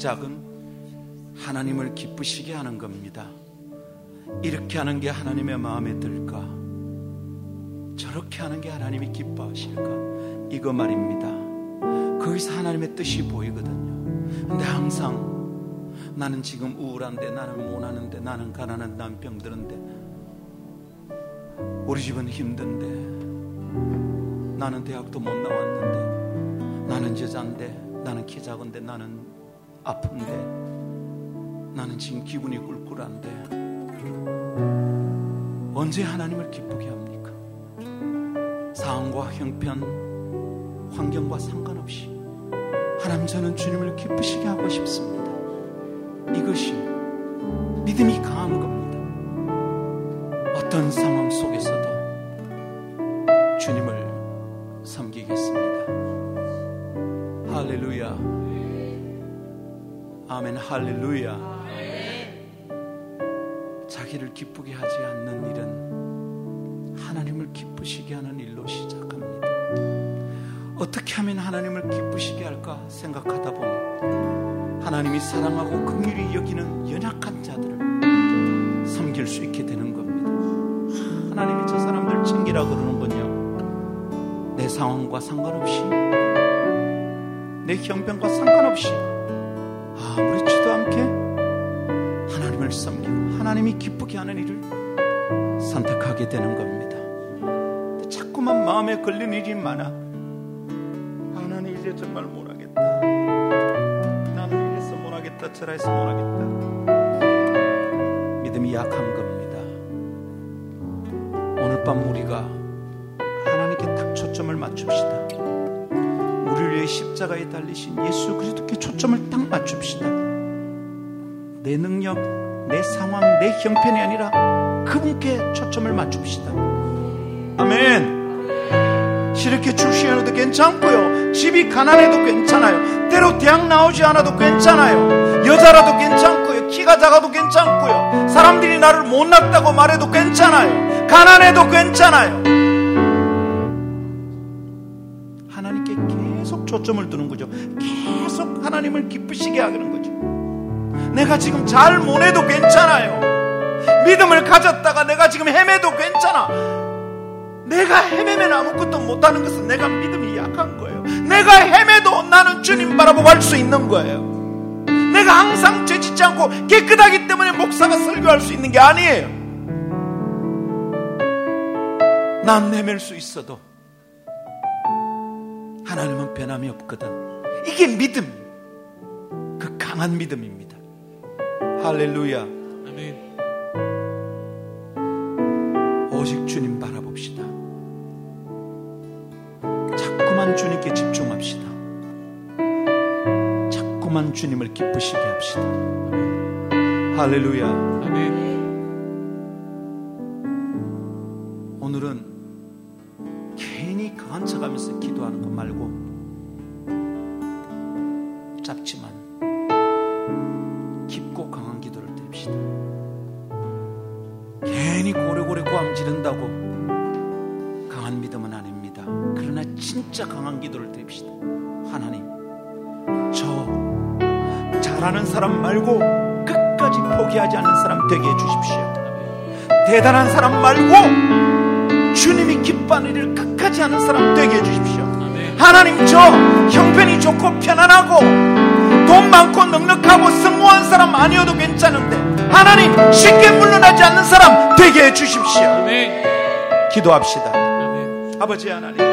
시작은 하나님을 기쁘시게 하는 겁니다. 이렇게 하는 게 하나님의 마음에 들까? 저렇게 하는 게 하나님이 기뻐하실까? 이거 말입니다. 거기서 하나님의 뜻이 보이거든요. 근데 항상 나는 지금 우울한데, 나는 못하는데, 나는 가난한 난 병드는데, 우리 집은 힘든데, 나는 대학도 못 나왔는데, 나는 여자인데, 나는 키 작은데, 나는 아픈데, 나는 지금 기분이 꿀꿀한데 언제 하나님을 기쁘게 합니까? 상황과 형편, 환경과 상관없이 하나님 저는 주님을 기쁘시게 하고 싶습니다. 이것이 믿음이 강한 겁니다. 어떤 상황 속에서도 주님을 섬기겠습니다. 할렐루야. 아멘 할렐루야. 자기를 기쁘게 하지 않는 일은 하나님을 기쁘시게 하는 일로 시작합니다. 어떻게 하면 하나님을 기쁘시게 할까 생각하다 보니 하나님이 사랑하고 긍휼히 여기는 연약한 자들을 섬길 수 있게 되는 겁니다. 하나님이 저 사람들 챙기라 그러는군요. 내 상황과 상관없이 내 형편과 상관없이 하나님이 기쁘게 하는 일을 선택하게 되는 겁니다. 자꾸만 마음에 걸리는 일이 많아. 아, 나는 이제 정말 못하겠다. 나는 이래서 못하겠다. 저래서 못하겠다. 믿음이 약한 겁니다. 오늘 밤 우리가 하나님께 딱 초점을 맞춥시다. 우리를 위해 십자가에 달리신 예수 그리스도께 초점을 딱 맞춥시다. 내 능력, 내 상황, 내 형편이 아니라 그분께 초점을 맞춥시다. 아멘. 이렇게 출시해도 괜찮고요. 집이 가난해도 괜찮아요. 때로 대학 나오지 않아도 괜찮아요. 여자라도 괜찮고요. 키가 작아도 괜찮고요. 사람들이 나를 못났다고 말해도 괜찮아요. 가난해도 괜찮아요. 하나님께 계속 초점을 두는 거죠. 계속 하나님을 기쁘시게 하는 거죠. 내가 지금 잘 못해도 괜찮아요. 믿음을 가졌다가 내가 지금 헤매도 괜찮아. 내가 헤매면 아무것도 못하는 것은 내가 믿음이 약한 거예요. 내가 헤매도 나는 주님 바라보고 할 수 있는 거예요. 내가 항상 죄 짓지 않고 깨끗하기 때문에 목사가 설교할 수 있는 게 아니에요. 난 헤맬 수 있어도 하나님은 변함이 없거든. 이게 믿음. 그 강한 믿음입니다. 할렐루야. 아멘. 오직 주님 바라봅시다. 자꾸만 주님께 집중합시다. 자꾸만 주님을 기쁘시게 합시다. 할렐루야. 아멘. 오늘은 괜히 강한 척하면서 기도하는 것 말고 짧지만 지른다고 강한 믿음은 아닙니다. 그러나 진짜 강한 기도를 드립시다. 하나님, 저 잘하는 사람 말고 끝까지 포기하지 않는 사람 되게 해주십시오. 대단한 사람 말고 주님이 기뻐하는 일을 끝까지 하는 사람 되게 해주십시오. 하나님, 저 형편이 좋고 편안하고 돈 많고 넉넉하고 성공한 사람 아니어도 괜찮은데 하나님 쉽게 물러나지 않는 사람 되게 해주십시오. 기도합시다. 아멘. 아버지 하나님.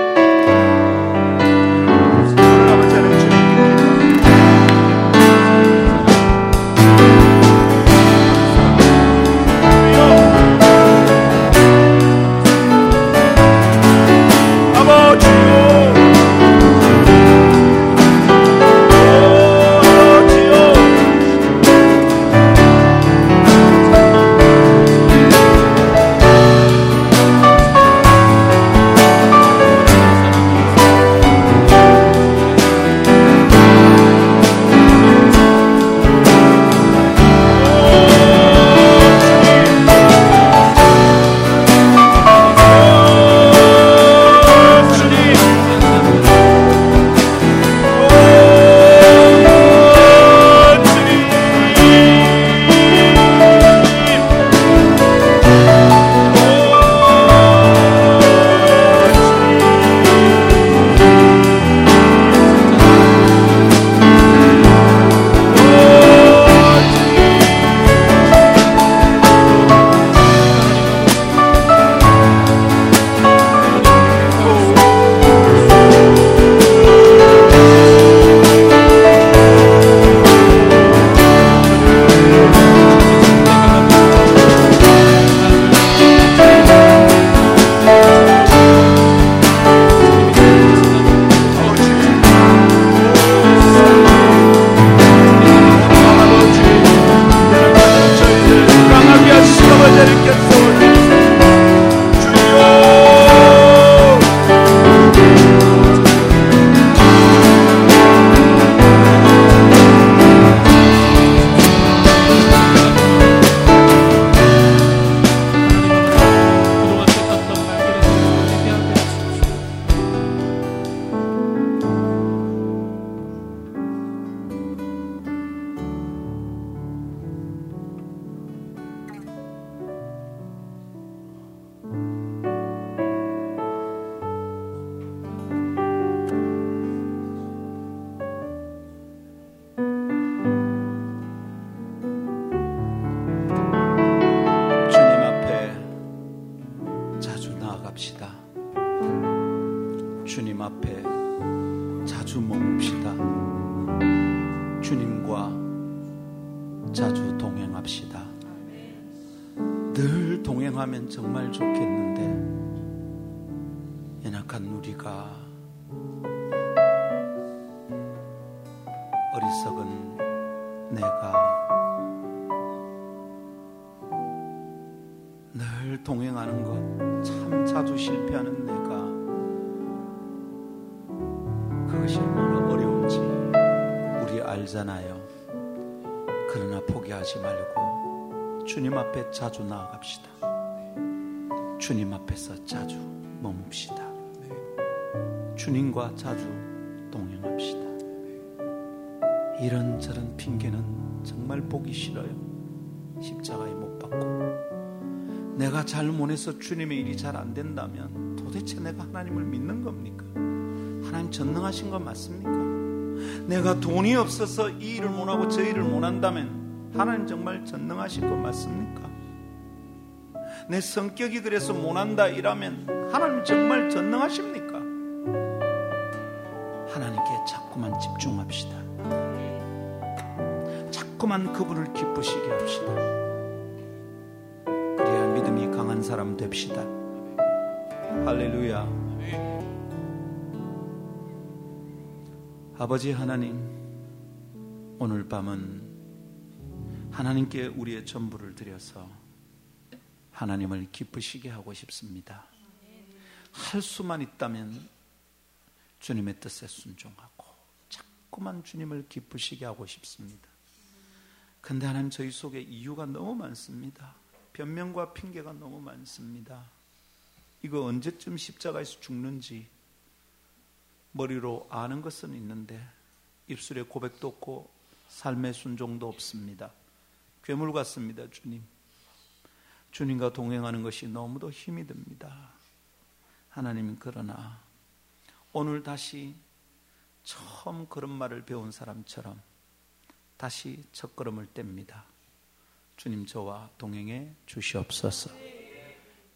자주 나아갑시다. 주님 앞에서 자주 머뭅시다. 주님과 자주 동행합시다. 이런저런 핑계는 정말 보기 싫어요. 십자가에 못 박고. 내가 잘못해서 주님의 일이 잘 안 된다면 도대체 내가 하나님을 믿는 겁니까? 하나님 전능하신 거 맞습니까? 내가 돈이 없어서 이 일을 못하고 저 일을 못한다면 하나님 정말 전능하신 거 맞습니까? 내 성격이 그래서 못한다 이라면 하나님 정말 전능하십니까? 하나님께 자꾸만 집중합시다. 자꾸만 그분을 기쁘시게 합시다. 그래야 믿음이 강한 사람 됩시다. 할렐루야. 아버지 하나님, 오늘 밤은 하나님께 우리의 전부를 드려서 하나님을 기쁘시게 하고 싶습니다. 할 수만 있다면 주님의 뜻에 순종하고 자꾸만 주님을 기쁘시게 하고 싶습니다. 근데 하나님 저희 속에 이유가 너무 많습니다. 변명과 핑계가 너무 많습니다. 이거 언제쯤 십자가에서 죽는지 머리로 아는 것은 있는데 입술에 고백도 없고 삶의 순종도 없습니다. 괴물 같습니다, 주님. 주님과 동행하는 것이 너무도 힘이 듭니다. 하나님 그러나 오늘 다시 처음 그런 말을 배운 사람처럼 다시 첫 걸음을 뗍니다. 주님 저와 동행해 주시옵소서.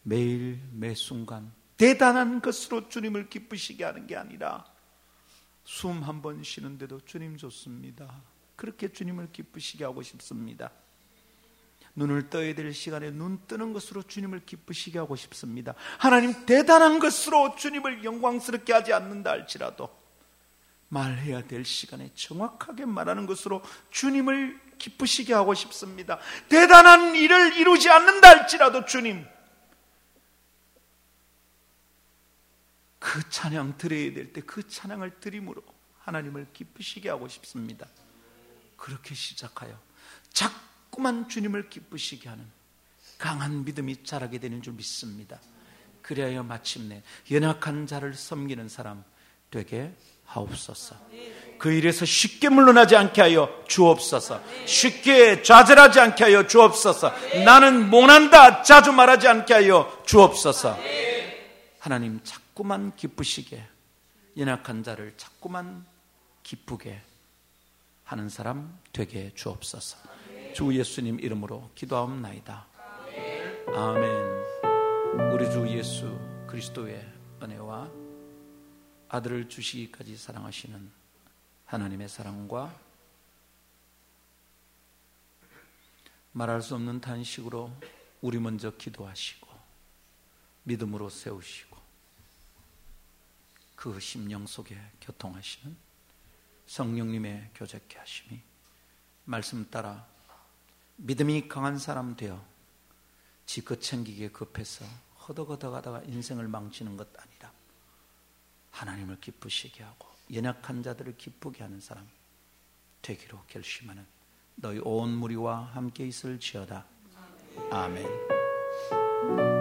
매일 매 순간 대단한 것으로 주님을 기쁘시게 하는 게 아니라 숨 한 번 쉬는데도 주님 좋습니다. 그렇게 주님을 기쁘시게 하고 싶습니다. 눈을 떠야 될 시간에 눈 뜨는 것으로 주님을 기쁘시게 하고 싶습니다. 하나님 대단한 것으로 주님을 영광스럽게 하지 않는다 할지라도 말해야 될 시간에 정확하게 말하는 것으로 주님을 기쁘시게 하고 싶습니다. 대단한 일을 이루지 않는다 할지라도 주님 그 찬양 드려야 될 때 그 찬양을 드림으로 하나님을 기쁘시게 하고 싶습니다. 그렇게 시작하여 자꾸만 주님을 기쁘시게 하는 강한 믿음이 자라게 되는 줄 믿습니다. 그래야 마침내 연약한 자를 섬기는 사람 되게 하옵소서. 그 일에서 쉽게 물러나지 않게 하여 주옵소서. 쉽게 좌절하지 않게 하여 주옵소서. 나는 못한다 자주 말하지 않게 하여 주옵소서. 하나님 자꾸만 기쁘시게 연약한 자를 자꾸만 기쁘게 하는 사람 되게 주옵소서. 주 예수님 이름으로 기도하옵나이다. 아멘. 우리 주 예수 그리스도의 은혜와 아들을 주시기까지 사랑하시는 하나님의 사랑과 말할 수 없는 단식으로 우리 먼저 기도하시고 믿음으로 세우시고 그 심령 속에 교통하시는 성령님의 교제케 하심이 말씀 따라 믿음이 강한 사람 되어 지껏 챙기기에 급해서 허덕허덕하다가 인생을 망치는 것 아니라 하나님을 기쁘시게 하고 연약한 자들을 기쁘게 하는 사람 되기로 결심하는 너희 온 무리와 함께 있을지어다. 아멘.